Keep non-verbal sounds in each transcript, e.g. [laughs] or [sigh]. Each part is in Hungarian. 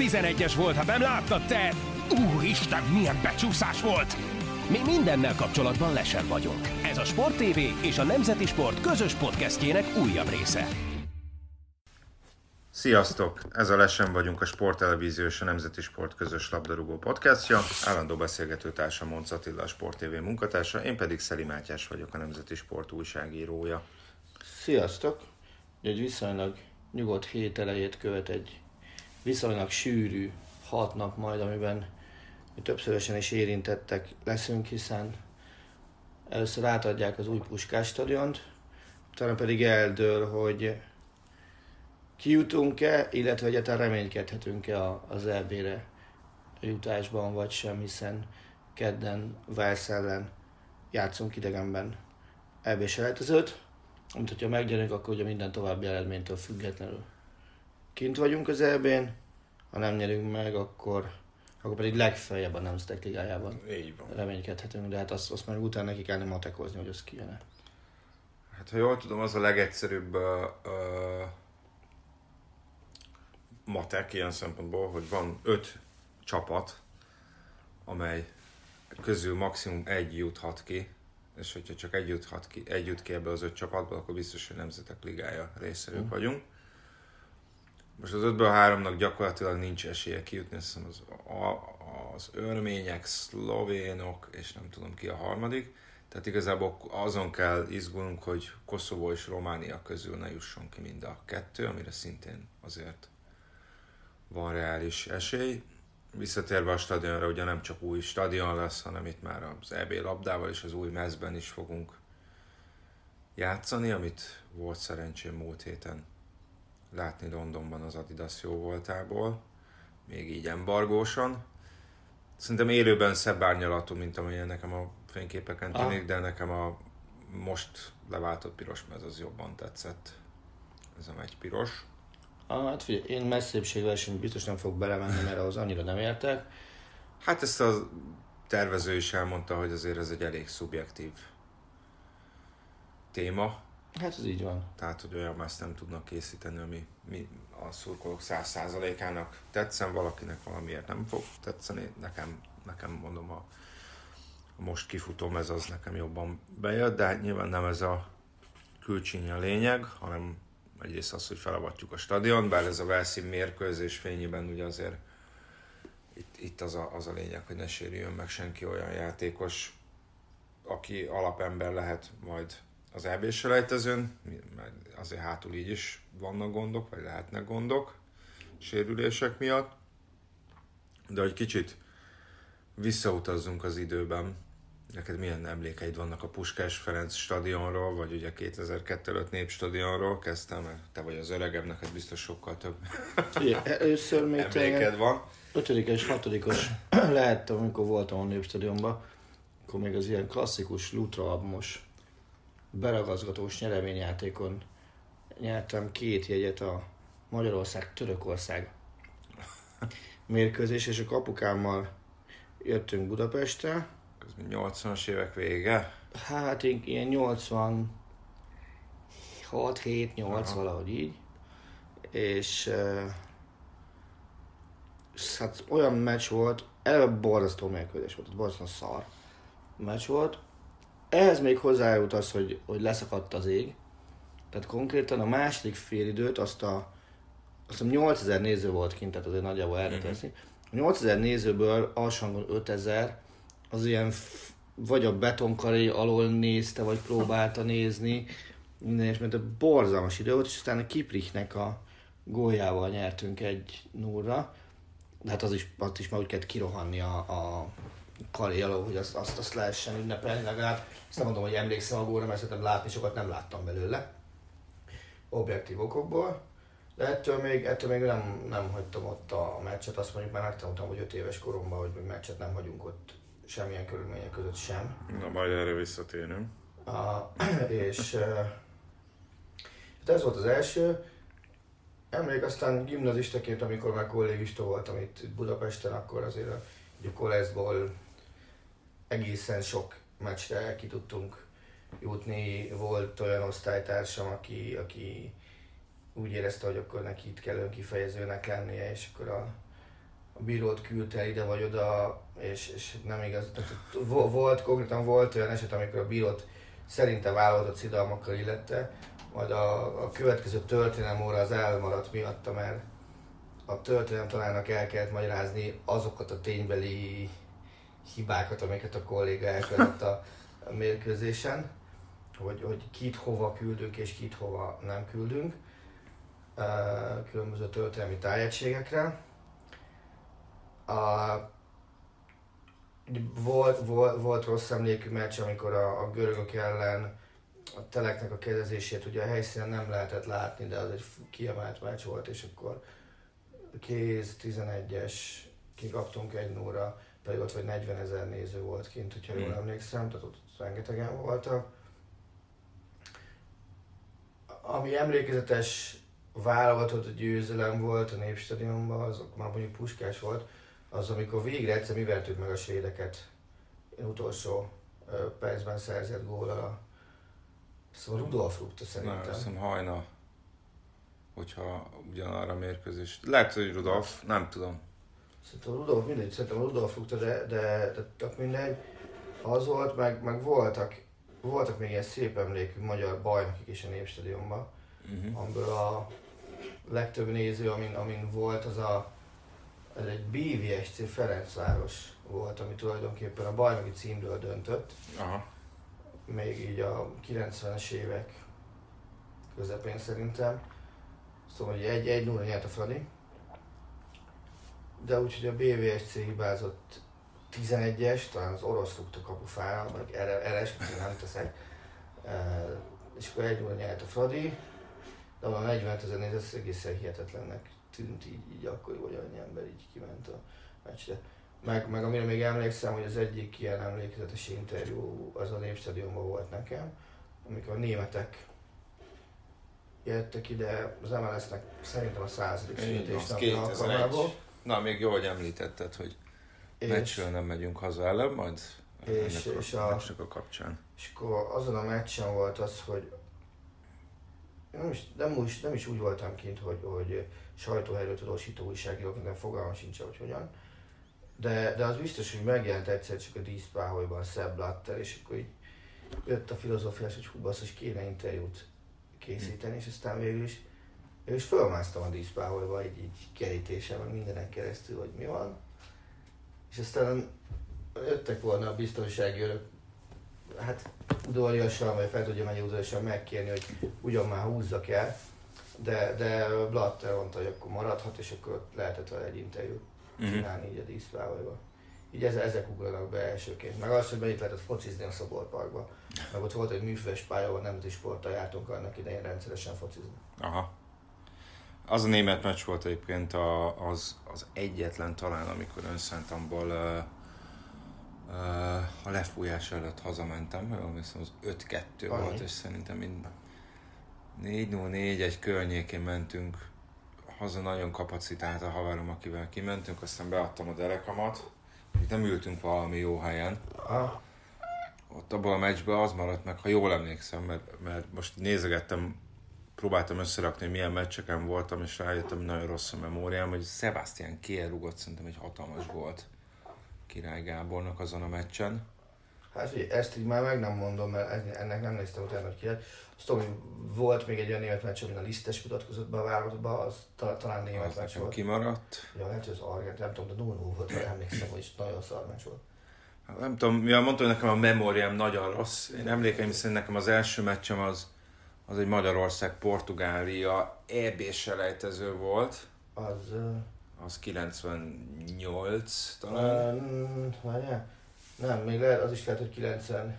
11-es volt, ha nem láttad te! Úristen, milyen becsúszás volt! Mi mindennel kapcsolatban lesen vagyunk. Ez a Sport TV és a Nemzeti Sport közös podcastjének újabb része. Sziasztok! Ez a Lesen vagyunk a Sport Televízió és a Nemzeti Sport közös labdarúgó podcastja. Állandó beszélgető társam Monc Attila, a Sport TV munkatársa, én pedig Szeli Mátyás vagyok, a Nemzeti Sport újságírója. Sziasztok! Egy viszonylag nyugodt hét elejét követ egy viszonylag sűrű hat nap majd, amiben mi többszörösen is érintettek leszünk, hiszen először átadják az új Puskás stadiont, utána pedig eldől, hogy kijutunk-e, illetve egyáltalán reménykedhetünk-e az EB-re jutásban, vagy sem, hiszen kedden Wales ellen játszunk idegenben EB selejtezőt, amit hogyha megnyerünk, akkor ugye minden további eredménytől függetlenül kint vagyunk az EB-n, ha nem nyerünk meg, akkor, akkor pedig legfeljebb a Nemzetek Ligájában Így van. reménykedhetünk, de hát azt, azt már utána neki kellene matekozni, hogy az kijön Hát ha jól tudom, az a legegyszerűbb uh, uh, matek ilyen szempontból, hogy van öt csapat, amely közül maximum egy juthat ki, és hogyha csak egy juthat ki, egy jut ki ebből az öt csapatból, akkor biztos, hogy Nemzetek Ligája részéről vagyunk. Most az ötből háromnak gyakorlatilag nincs esélye kijutni, azt hiszem az, a, az örmények, szlovénok, és nem tudom ki a harmadik. Tehát igazából azon kell izgulnunk, hogy Koszovó és Románia közül ne jusson ki mind a kettő, amire szintén azért van reális esély. Visszatérve a stadionra, ugye nem csak új stadion lesz, hanem itt már az EB labdával és az új mezben is fogunk játszani, amit volt szerencsém múlt héten látni Londonban az Adidas jó voltából, még így embargósan. Szerintem élőben szebb árnyalatú, mint amilyen nekem a fényképeken tűnik, de nekem a most leváltott piros mez az jobban tetszett. Ez a megy piros. Ah, hát figyelj, én messzépségversenyt biztos nem fog belemenni, mert ahhoz annyira nem értek. Hát ezt a tervező is elmondta, hogy azért ez egy elég szubjektív téma, Hát ez így van. tehát hogy olyan más nem tudnak készíteni, ami mi a szurkolók száz százalékának tetszen, valakinek valamiért nem fog tetszeni. Nekem, nekem mondom, a, a most kifutom ez az nekem jobban bejött, de hát nyilván nem ez a külcsíny a lényeg, hanem egyrészt az, hogy felavatjuk a stadion, bár ez a Velszi mérkőzés fényében ugye azért itt, itt az, a, az a lényeg, hogy ne sérüljön meg senki olyan játékos, aki alapember lehet majd az EB selejtezőn, mert azért hátul így is vannak gondok, vagy lehetnek gondok sérülések miatt. De hogy kicsit visszautazzunk az időben, neked milyen emlékeid vannak a Puskás Ferenc stadionról, vagy ugye 2002 előtt Népstadionról kezdtem, mert te vagy az öregebb, neked biztos sokkal több Figyelj, először még emléked van. ötödikes, hatodikos [clears throat] lehettem, amikor voltam a Népstadionban, akkor még az ilyen klasszikus Lutra albumos beragazgatós nyereményjátékon nyertem két jegyet a Magyarország-Törökország mérkőzés, és a kapukámmal jöttünk Budapestre. Ez még 80-as évek vége. Hát én ilyen 86, 7, 8 Aha. valahogy így. És, és hát olyan meccs volt, eleve borzasztó mérkőzés volt, borzasztó szar meccs volt. Ehhez még hozzájut az, hogy, hogy leszakadt az ég. Tehát konkrétan a második félidőt azt a azt hiszem 8000 néző volt kint, tehát azért nagyjából erre Mhm. teszi. A 8000 nézőből alsangon 5000 az ilyen f- vagy a betonkaré alól nézte, vagy próbálta nézni, minden és mert a borzalmas idő volt, és aztán a Kiprichnek a góljával nyertünk egy nullra, de hát az is, azt is már úgy kellett kirohanni a, a karé alól, hogy azt, azt, azt lehessen ünnepelni legalább. Azt nem mondom, hogy emlékszem a gólra, mert szerintem látni sokat nem láttam belőle. Objektív okokból. De ettől még, ettől még nem, nem hagytam ott a meccset, azt mondjuk már megtanultam, hogy 5 éves koromban, hogy még meccset nem hagyunk ott semmilyen körülmények között sem. Na, majd erre visszatérünk. A, [clears throat] és hát ez volt az első. Emlék aztán gimnazistaként, amikor már kollégista voltam itt Budapesten, akkor azért a, a koleszból egészen sok meccsre ki tudtunk jutni. Volt olyan osztálytársam, aki, aki úgy érezte, hogy akkor neki itt kell önkifejezőnek lennie, és akkor a a bírót küldte ide vagy oda, és, és nem igaz. Tehát vo- volt, konkrétan volt olyan eset, amikor a bírót szerintem vállalatot szidalmakkal illette, majd a, a következő történelem óra az elmaradt miatta, mert a történelem tanának el kellett magyarázni azokat a ténybeli hibákat, amiket a kolléga elkövetett a, mérkőzésen, hogy, hogy kit hova küldünk és kit hova nem küldünk különböző történelmi tájegységekre. A, volt, volt, volt rossz emlékű meccs, amikor a, a görögök ellen a teleknek a kezezését ugye a helyszínen nem lehetett látni, de az egy kiemelt meccs volt, és akkor kéz 11-es, kikaptunk egy nóra, pedig ott vagy 40 ezer néző volt kint, hogyha jól hmm. emlékszem, tehát ott rengetegen voltak. Ami emlékezetes válogatott győzelem volt a Népstadionban, az akkor már mondjuk puskás volt, az amikor végre egyszer mi vertük meg a svédeket utolsó percben szerzett góla. Szóval Rudolf rúgta szerintem. Nem, hiszem hajna, hogyha ugyanarra mérkőzés. Lehet, hogy Rudolf, nem tudom. Szerintem Rudolf, mindegy, szerintem Rudolf rúgta, de, de, de tök mindegy. Az volt, meg, meg voltak, voltak még ilyen szép emlékű magyar bajnokik is a Népstadionban, uh-huh. amiből a legtöbb néző, amin, amin volt, az a ez egy BVSC Ferencváros volt, ami tulajdonképpen a bajnoki címről döntött. Aha. Még így a 90-es évek közepén szerintem. Szóval egy, egy nulla nyert a Fradi. De úgyhogy a BVSC hibázott 11-es, talán az orosz rúgta kapufára, vagy eres, nem teszek. E, és akkor egy nulla nyert a Fradi. De a 40 ezer néző, ez egészen hihetetlennek tűnt így, így akkor, hogy annyi ember így kiment a meccsre. Meg, meg amire még emlékszem, hogy az egyik ilyen emlékezetes interjú az a Népstadionban volt nekem, amikor a németek jöttek ide az MLS-nek szerintem a századik születésnapja alkalmából. Na, még jó, hogy említetted, hogy meccsről nem megyünk haza előbb, majd és, ennek és a, a, a kapcsán. És akkor azon a meccsen volt az, hogy nem is, nem, is, nem is úgy voltam kint, hogy, hogy sajtóhelyről tudósító újságírók, nem fogalmam sincs, hogy hogyan. De, de az biztos, hogy megjelent egyszer csak a díszpáholyban Szebb Blatter, és akkor így jött a filozófiás, hogy hú, basszus, kéne interjút készíteni, és aztán végül is, is fölmásztam a díszpáholyba, így, így kerítésen, meg mindenek keresztül, hogy mi van. És aztán jöttek volna a biztonsági örök, hát udvariasan, vagy fel tudja menni udvariasan megkérni, hogy ugyan már húzzak el, de, de Blatter mondta, hogy akkor maradhat, és akkor lehetett vele egy interjút uh-huh. csinálni így a díszpályába. Így ezek, ezek ugranak be elsőként. Meg az, hogy mennyit lehetett focizni a Szoborparkba. Meg ott volt egy műfős pálya, ahol nemzeti sporttal jártunk annak idején rendszeresen focizni. Aha. Az a német meccs volt egyébként a, az, az egyetlen talán, amikor önszántamból uh, uh, a lefújás előtt hazamentem, hiszem az 5-2 volt, és szerintem minden 4-0-4 egy környékén mentünk, haza nagyon kapacitált a haverom, akivel kimentünk, aztán beadtam a derekamat, itt nem ültünk valami jó helyen. Ah. Ott abban a meccsben az maradt meg, ha jól emlékszem, mert, mert most nézegettem, próbáltam összerakni, hogy milyen meccseken voltam, és rájöttem, hogy nagyon rossz a memóriám, hogy Sebastian Kiel rúgott szerintem egy hatalmas volt Király Gábornak azon a meccsen. Hát ugye, ezt így már meg nem mondom, mert ennek nem néztem utána, hogy ki lett. Azt tudom, hogy volt még egy olyan német meccs, amin a lisztes mutatkozott be a válogatba, az talán német az meccs volt. kimaradt. Ja, lehet, hogy az argent, nem tudom, de 0 volt, mert emlékszem, hogy nagyon szar meccs volt. Hát nem tudom, mivel mondtam, hogy nekem a memóriám nagyon rossz. Én emlékeim szerint nekem az első meccsem az, az egy Magyarország-Portugália EB-selejtező volt. Az... Az 98 talán. Várjál. Nem, még lehet, az is lehet, hogy 90.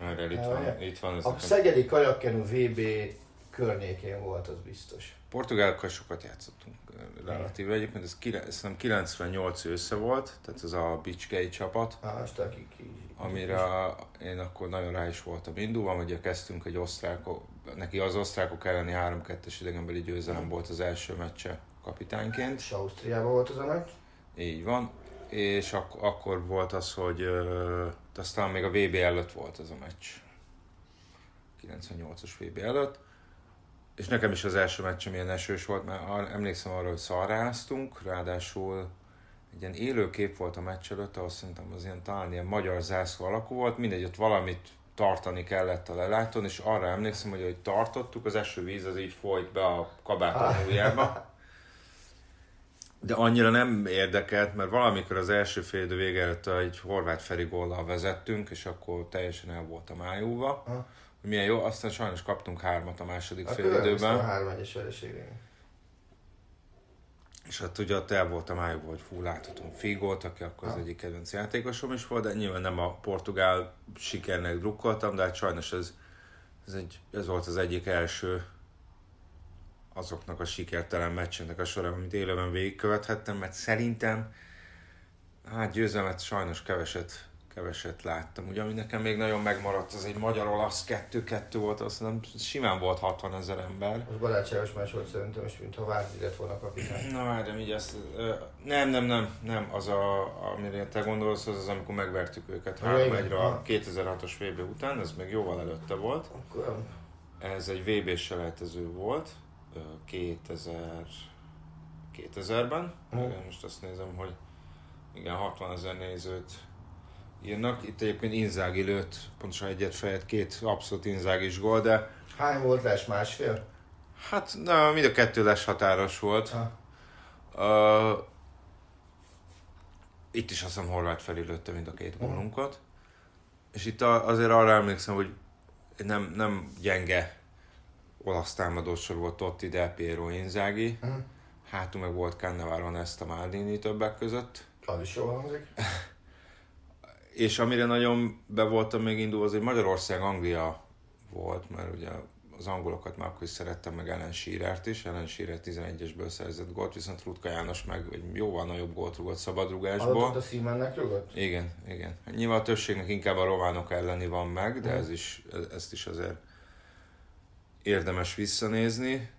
Erre itt van, itt van. A Szegedi Kajakkenu VB környékén volt, az biztos. Portugálokkal sokat játszottunk relatíve. Egyébként ez, nem 98 össze volt, tehát ez a Bicskei csapat. Ki, amire én akkor nagyon rá is voltam indulva, ugye kezdtünk egy osztrák, neki az osztrákok elleni 3-2-es idegenbeli győzelem volt az első meccse kapitányként. És Ausztriában volt az a meccs? Így van, és ak- akkor volt az, hogy uh, aztán még a VB előtt volt az a meccs. 98-as VB előtt. És nekem is az első meccsem ilyen esős volt, mert emlékszem arra, hogy szarráztunk, ráadásul egy ilyen élő kép volt a meccs előtt, ahol szerintem az ilyen talán ilyen magyar zászló alakú volt, mindegy, ott valamit tartani kellett a lelátón, és arra emlékszem, hogy hogy tartottuk, az eső víz az így folyt be a kabát aluljába. De annyira nem érdekelt, mert valamikor az első fél idő vége előtt egy horvát Feri góllal vezettünk, és akkor teljesen el voltam ájúva. Milyen jó, aztán sajnos kaptunk hármat a második A fél időben. A vereségén. És hát ugye ott el voltam májúban, hogy fú, láthatom Figolt, aki akkor az Ah. egyik kedvenc játékosom is volt, de nyilván nem a portugál sikernek drukkoltam, de hát sajnos ez, ez, egy, ez volt az egyik első azoknak a sikertelen meccsenek a során, amit élőben végigkövethettem, mert szerintem hát győzelmet sajnos keveset, keveset láttam. Ugye, ami nekem még nagyon megmaradt, az egy magyar-olasz 2-2 volt, azt hiszem simán volt 60 ezer ember. Most barátságos meccs volt szerintem, és mintha Várdi lett volna kapitány. Na várjam, így ezt... Nem, nem, nem, nem, az a, amire te gondolsz, az az, amikor megvertük őket Ja, 3 igen. 1 a Aha. 2006-os VB után, ez még jóval előtte volt. Akkor Ez egy VB selejtező volt, ö, 2000, 2000-ben. Mhm. Igen, Most azt nézem, hogy igen, 60 ezer nézőt írnak. Itt egyébként Inzági lőtt, pontosan egyet fejet, két abszolút Inzágis gól, de hány volt les? Másfél? hát na, mind a kettő les határos volt. Ha. Uh, itt is azt hiszem Horváth felé lőtte mind a két gólunkat. És itt a, azért arra emlékszem, hogy nem, nem gyenge olasz támadósor volt Totti, Del Piero, Inzaghi. Mhm. Hátul meg volt Cannavaro, Nesta, Maldini többek között. Az is jól hangzik. [laughs] És amire nagyon be voltam még indulva, az egy Magyarország-Anglia volt, mert ugye az angolokat már akkor is szerettem, meg Ellen Shearert is. Ellen Shearer 11-esből szerzett gólt, viszont Rutka János meg egy jóval nagyobb gólt rúgott Adott szabadrugásból. a Siemennek rúgott? Igen, igen. Nyilván a többségnek inkább a románok elleni van meg, de ez is, ezt is azért érdemes visszanézni.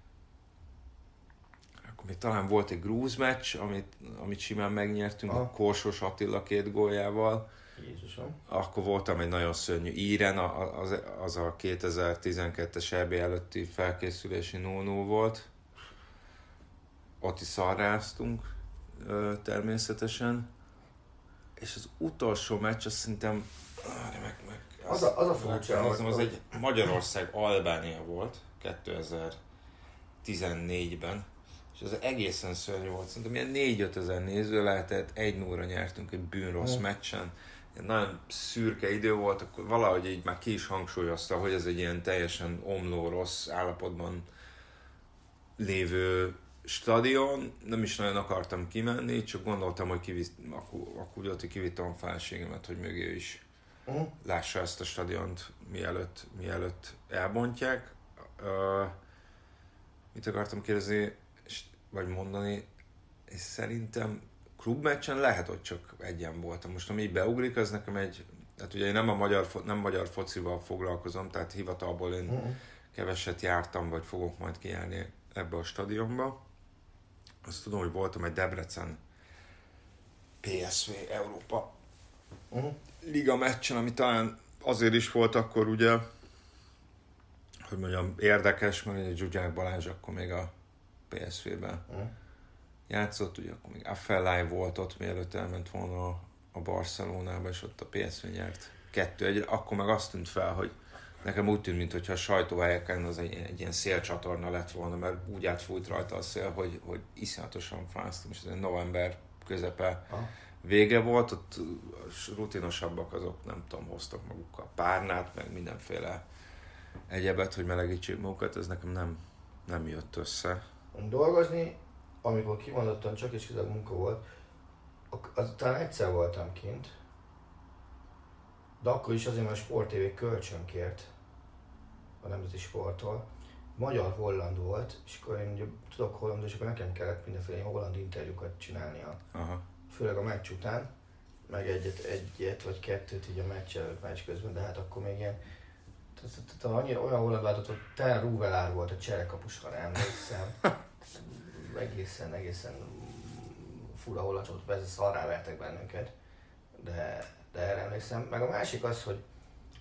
Akkor még talán volt egy grúz meccs, amit, amit simán megnyertünk, a Aha. Korsos Attila két góljával. Jézusom. Akkor voltam egy nagyon szörnyű íren, az, az a 2012-es EB előtti felkészülési 0 volt. Ott is szarráztunk természetesen. És az utolsó meccs, azt szerintem... Meg, meg, Az a- az a furcsa, az hogy- egy Magyarország-Albánia volt 2014-ben. És ez egészen szörnyű volt. Szerintem ilyen 4-5 ezer néző lehetett, egy 0 nyertünk egy bűnrossz meccsen. Nagyon szürke idő volt, akkor valahogy így már ki is hangsúlyozta, hogy ez egy ilyen teljesen omló, rossz állapotban lévő stadion. Nem is nagyon akartam kimenni, csak gondoltam, hogy kivisz, akkor, úgy kivittem a feleségemet, hogy mögé is Uh-huh. lássa ezt a stadiont, mielőtt, mielőtt elbontják. Uh, mit akartam kérdezni, vagy mondani, és szerintem klubmeccsen lehet, hogy csak egyen voltam. Most ami így beugrik, az nekem egy, hát ugye én nem a magyar, nem magyar focival foglalkozom, tehát hivatalból én Uh-huh. keveset jártam, vagy fogok majd kijárni ebbe a stadionba. Azt tudom, hogy voltam egy Debrecen PSV Európa Uh-huh. liga meccsen, ami talán azért is volt akkor ugye, hogy mondjam, érdekes, mert ugye Zsuzsák Balázs akkor még a PSV-ben Uh-huh. Játszott, ugye akkor még Affellay volt ott, mielőtt elment volna a, a Barcelonába, és ott a PSV nyert kettő egyre, akkor meg azt tűnt fel, hogy nekem úgy tűnt, mintha a sajtóhelyeken az egy, egy ilyen szélcsatorna lett volna, mert úgy átfújt rajta a szél, hogy, hogy iszonyatosan fáztam, és ez november közepe Aha. vége volt, ott a rutinosabbak azok, nem tudom, hoztak magukkal párnát, meg mindenféle egyebet, hogy melegítsék magukat, ez nekem nem, nem jött össze. Dolgozni, amikor kimondottan csak és kizárólag munka volt, ak- azután egyszer voltam kint, de akkor is azért, mert a Sport TV kölcsön kért a Nemzeti Sporttól. Magyar-holland volt, és akkor én ugye tudok hollandul, és akkor nekem kellett mindenféle holland interjúkat csinálnia. Aha. főleg a meccs után, meg egyet, egyet vagy kettőt így a meccs előtt, meccs közben, de hát akkor még ilyen tehát- tehát- annyira olyan holland váltott, hogy Tel Ruvelár volt a cserekapus, ha emlékszem. [laughs] egészen, egészen fura holland csapat, persze szarrá vertek bennünket, de, de erre emlékszem. Meg a másik az, hogy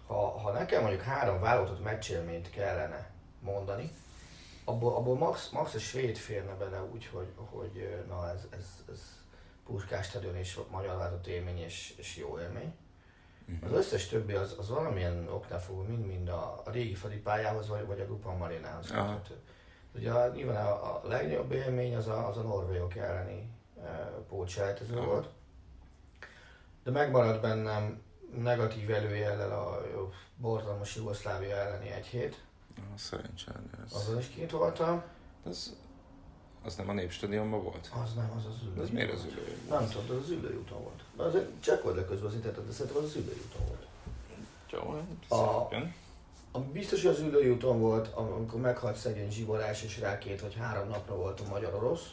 ha, ha nekem mondjuk három válogatott meccsélményt kellene mondani, abból, abból max, max a svéd férne bele úgy, hogy, hogy na ez, ez, ez Puskás stadion és magyar látott élmény és, és jó élmény. Az összes többi az, az valamilyen oknál fogva mind-mind a, a régi fali pályához vagy, vagy a Grupan Marinához köthető. Ugye a, nyilván a, a legnagyobb élmény az a, az a norvégok elleni e, pótselejtező volt. De megmaradt bennem negatív előjellel a borzalmas Jugoszlávia elleni egy hét. Szerencsére. Ez... Azon is kint voltam. Az, az nem a Népstadionban volt? Az nem, az az ülői. Ez miért az ülői? Nem tudom, az az ülői úton volt. De azért csekkold le közben az internetet, de szerintem az az ülői úton volt. Jó, A- szépen. Ami biztos, hogy az ülői úton volt, am- amikor meghalt szegény zsiborás, és rá két vagy három napra volt a magyar-orosz.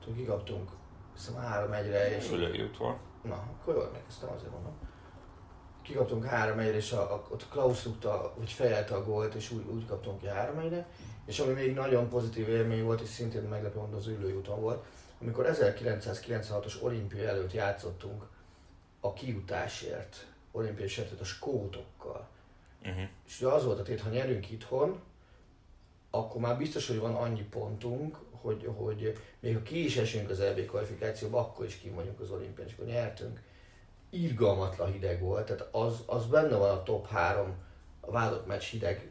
Tudod, kikaptunk, hiszem három egyre, és... Ülői út volt. Na, akkor jól emlékeztem, azért mondom. Kikaptunk három egyre, és a, a, ott Klaus rúgta, vagy fejelte a gólt, és úgy, úgy kaptunk ki három egyre. És ami még nagyon pozitív élmény volt, és szintén meglepő módon az ülői úton volt, amikor 1996-os olimpia előtt játszottunk a kijutásért, olimpiai sertet a skótokkal. Uh-huh. És ugye az volt a tét, ha nyerünk itthon, akkor már biztos, hogy van annyi pontunk, hogy, hogy még ha ki is esünk az EB kvalifikációba, akkor is kim vagyunk az olimpián, és akkor nyertünk. Irgalmatlan hideg volt, tehát az, az benne van a top 3 a vállott meccs hideg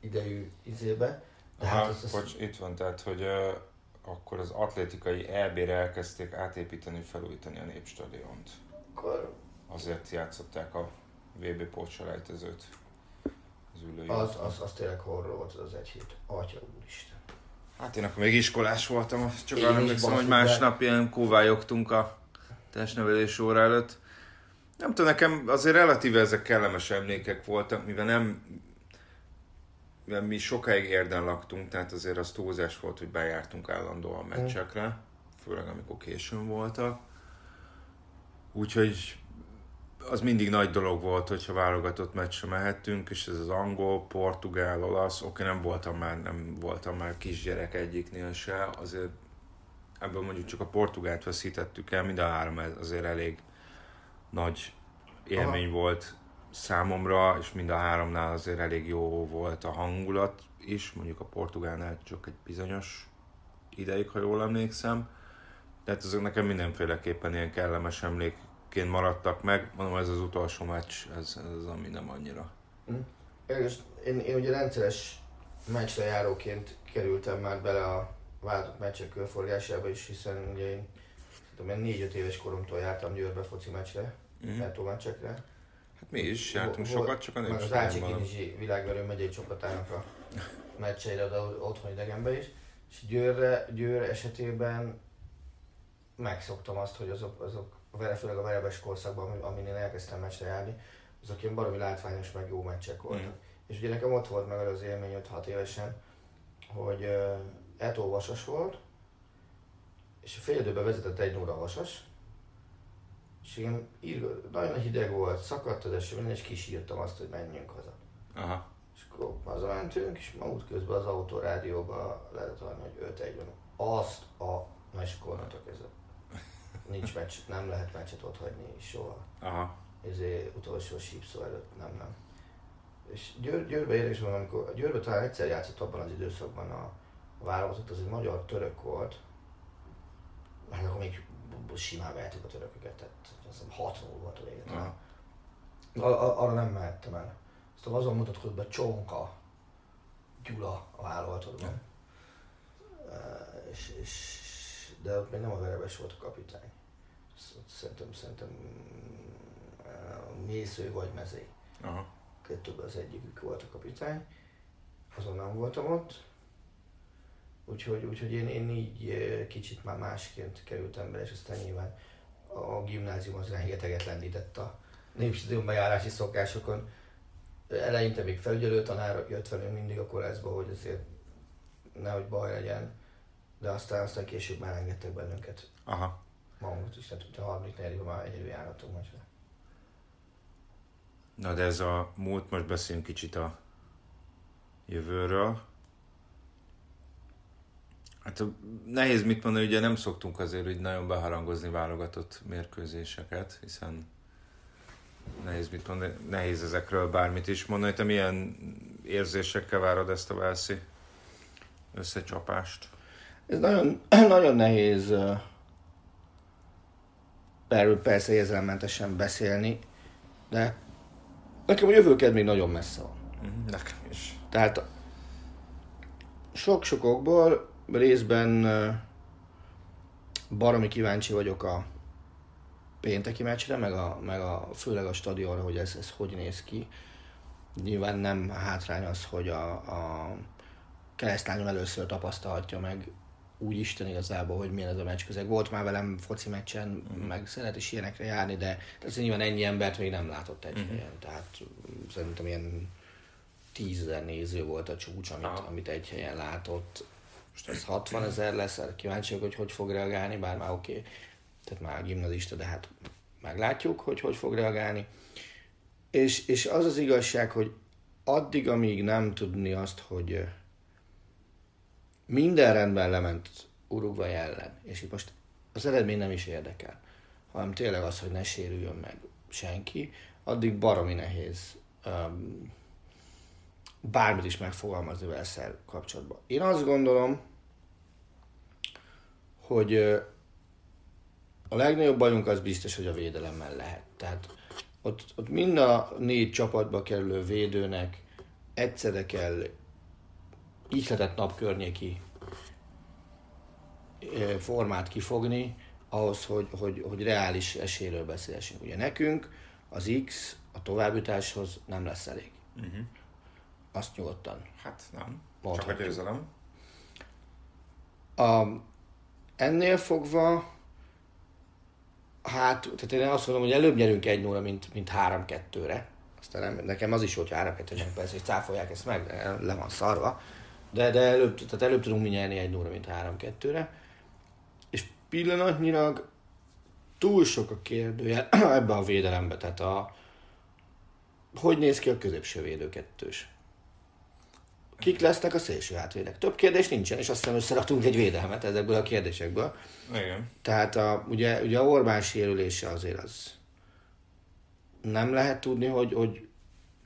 idejű izébe. De Aha, hát az, az, bocs, itt van, tehát, hogy uh, akkor az atlétikai EB-re elkezdték átépíteni, felújítani a Népstadiont. akkor Azért játszották a VB pótselejtezőt az ülői az, az, az tényleg horror volt az, az egy hét. Atya úristen. Hát én akkor még iskolás voltam, csak Én arra emlékszem, hogy másnap ilyen kóvályogtunk a testnevelés óra előtt. Nem tudom, nekem azért relatíve ezek kellemes emlékek voltak, mivel nem mivel mi sokáig érden laktunk, tehát azért az túlzás volt, hogy bejártunk állandóan meccsekre, főleg amikor későn voltak. Úgyhogy az mindig nagy dolog volt, hogyha válogatott meccsre mehettünk, és ez az angol, portugál, olasz, oké, nem voltam már, nem voltam már kisgyerek egyiknél se, azért ebből mondjuk csak a portugált veszítettük el, mind a három azért elég nagy élmény volt számomra, és mind a háromnál azért elég jó volt a hangulat is, mondjuk a portugálnál csak egy bizonyos ideig, ha jól emlékszem. Tehát azok nekem mindenféleképpen ilyen kellemes emlékként maradtak meg. Mondom, ez az utolsó meccs, ez, ez ami nem annyira. És én, én ugye rendszeres meccsre járóként kerültem már bele a váltott meccsek körforgásába is, hiszen ugye én szerintem én 4-5 éves koromtól jártam Győrbe foci meccsre, Mhm. mm. meccsekre. Hát mi is jártunk sokat, csak a Meg az. Ácsi világverő megyei csapatának a meccseire oda otthon idegenbe is. És Győrre, Győr esetében megszoktam azt, hogy azok, azok vele, főleg a verebes korszakban, ami- amin én elkezdtem meccsre járni, azok ilyen baromi látványos, meg jó meccsek voltak. Mhm. És ugye nekem ott volt meg az élmény 5-6 évesen, hogy uh, Eto Vasas volt, és a fél időben vezetett egy 0 Vasas, és igen, írgó, nagyon hideg volt, szakadt az eső, minden, és kisírtam azt, hogy menjünk haza. Aha. És akkor hazamentünk, és ma út közben az autórádióba lehetett hallani, hogy 5 1 van. Azt a na és akkor kezdve. Nincs meccs, nem lehet meccset ott hagyni soha. Aha. Ezért utolsó sípszó előtt, nem, nem. És Győr, Győrbe érdekes van, amikor a Győrbe talán egyszer játszott abban az időszakban a, a válogatott, az egy magyar török volt. Hát akkor még simán vehetük a törököket, tehát azt hiszem 6 0 volt a vége. Arra nem mehettem el. Aztán azon mutatkozott be Csonka Gyula a válogatottban. E, És, és, de ott még nem a verebes volt a kapitány. Sz- Szerintem, szerintem e, Mésző vagy Mezei. Aha. Kettőből az egyikük volt a kapitány. Azon nem voltam ott. Úgyhogy, úgyhogy én, én így eh, kicsit már másként kerültem be, és aztán nyilván a gimnázium az rengeteget lendített a népstadion bejárási szokásokon. Eleinte még felügyelő tanár jött velünk mindig a koleszba, hogy azért nehogy baj legyen, de aztán, aztán később már engedtek bennünket Aha. Magunkat is, tehát a harmadik negyedikben már egyedül járhatunk meccsre. Na de ez a múlt, most beszéljünk kicsit a jövőről. Hát a- nehéz mit mondani, ugye nem szoktunk azért úgy nagyon beharangozni válogatott mérkőzéseket, hiszen nehéz mit mondani, nehéz ezekről bármit is mondani. Te milyen érzésekkel várod ezt a Velszi összecsapást. Ez nagyon, [clears throat] nagyon nehéz erről persze érzelmentesen beszélni, de nekem a jövőked még nagyon messze van. Mhm, Nekem is. Tehát sok-sok okból részben baromi kíváncsi vagyok a pénteki meccsre, meg, a, meg a, főleg a stadionra, hogy ez, ez hogy néz ki. Nyilván nem hátrány az, hogy a, a keresztányom először tapasztalhatja meg úgy Isten igazából, hogy milyen ez a meccs közeg. Volt már velem foci meccsen, uh-huh. meg szeret is ilyenekre járni, de tehát nyilván ennyi embert még nem látott egy uh-huh. helyen. Tehát mm, szerintem ilyen tízezer néző volt a csúcs, amit, Aha. amit egy helyen látott. Most ez 60 ezer lesz, kíváncsi vagyok, hogy hogy fog reagálni, bár már oké, okay. tehát már gimnazista, de hát meglátjuk, hogy hogy fog reagálni. És, és az az igazság, hogy addig, amíg nem tudni azt, hogy minden rendben lement Uruguay ellen, és most az eredmény nem is érdekel, hanem tényleg az, hogy ne sérüljön meg senki, addig baromi nehéz um, bármit is megfogalmazni vele kapcsolatban. Én azt gondolom, hogy a legnagyobb bajunk az biztos, hogy a védelemmel lehet. Tehát ott, ott mind a négy csapatba kerülő védőnek egyszerre kell ihletett nap környéki formát kifogni, ahhoz, hogy, hogy, hogy reális esélyről beszélhessünk. Ugye nekünk az X a továbbjutáshoz nem lesz elég. Uh-huh. Azt nyugodtan. Hát nem. Csak a Mondhatjuk. győzelem. A, ennél fogva, hát, tehát én azt mondom, hogy előbb nyerünk 1 0 mint, mint 3-2-re. Aztán nem, nekem az is, hogy 3 2 nyerünk, persze, hogy cáfolják ezt meg, le van szarva. De, de előbb, tehát előbb tudunk mi nyerni 1 0 mint 3-2-re. És pillanatnyilag túl sok a kérdője [clears throat] ebbe a védelembe, tehát a, hogy néz ki a középső védő kettős? Kik lesznek a szélső hátvédek? Több kérdés nincsen, és aztán összeraktunk egy védelmet ezekből a kérdésekből. Igen. Tehát a, ugye, ugye a Orbán sérülése azért az nem lehet tudni, hogy, hogy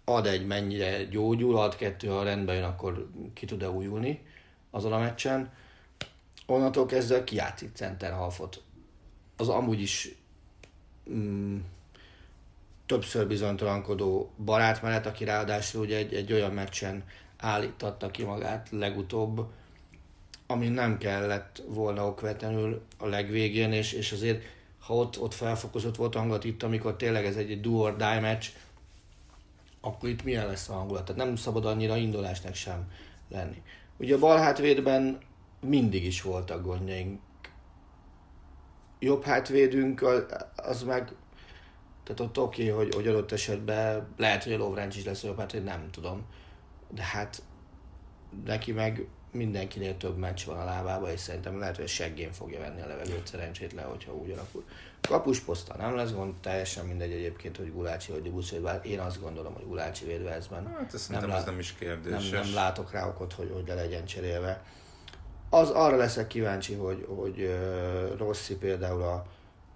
ad egy mennyire gyógyul, ad kettő, ha rendben jön, akkor ki tud-e újulni azon a meccsen. Onnantól kezdve kijátszik center halfot. Az amúgy is mm, többször bizonytalankodó barát mellett, aki ráadásul ugye egy, egy olyan meccsen állítatta ki magát legutóbb, ami nem kellett volna okvetlenül a legvégén, és, és azért ha ott, ott felfokozott volt a hangulat itt, amikor tényleg ez egy do or die meccs, akkor itt milyen lesz a hangulat? Tehát nem szabad annyira indulásnak sem lenni. Ugye a bal hátvédben mindig is voltak gondjaink. Jobb hátvédünk az, meg, tehát ott oké, okay, hogy, hogy adott esetben lehet, hogy a Lovrenc is lesz jobb hátvéd, nem tudom. De hát neki meg mindenkinél több meccs van a lábában, és szerintem lehet, hogy seggén fogja venni a levegőt szerencsétlen, hogyha úgy alakul. Kapusposzta nem lesz gond, teljesen mindegy egyébként, hogy Gulácsi vagy Dibusz, bár én azt gondolom, hogy Gulácsi védvezben Hát ez szerintem lá- ez nem is nem, kérdéses. nem látok rá okot, hogy, hogy le legyen cserélve. Az arra leszek kíváncsi, hogy, hogy uh, Rossi például a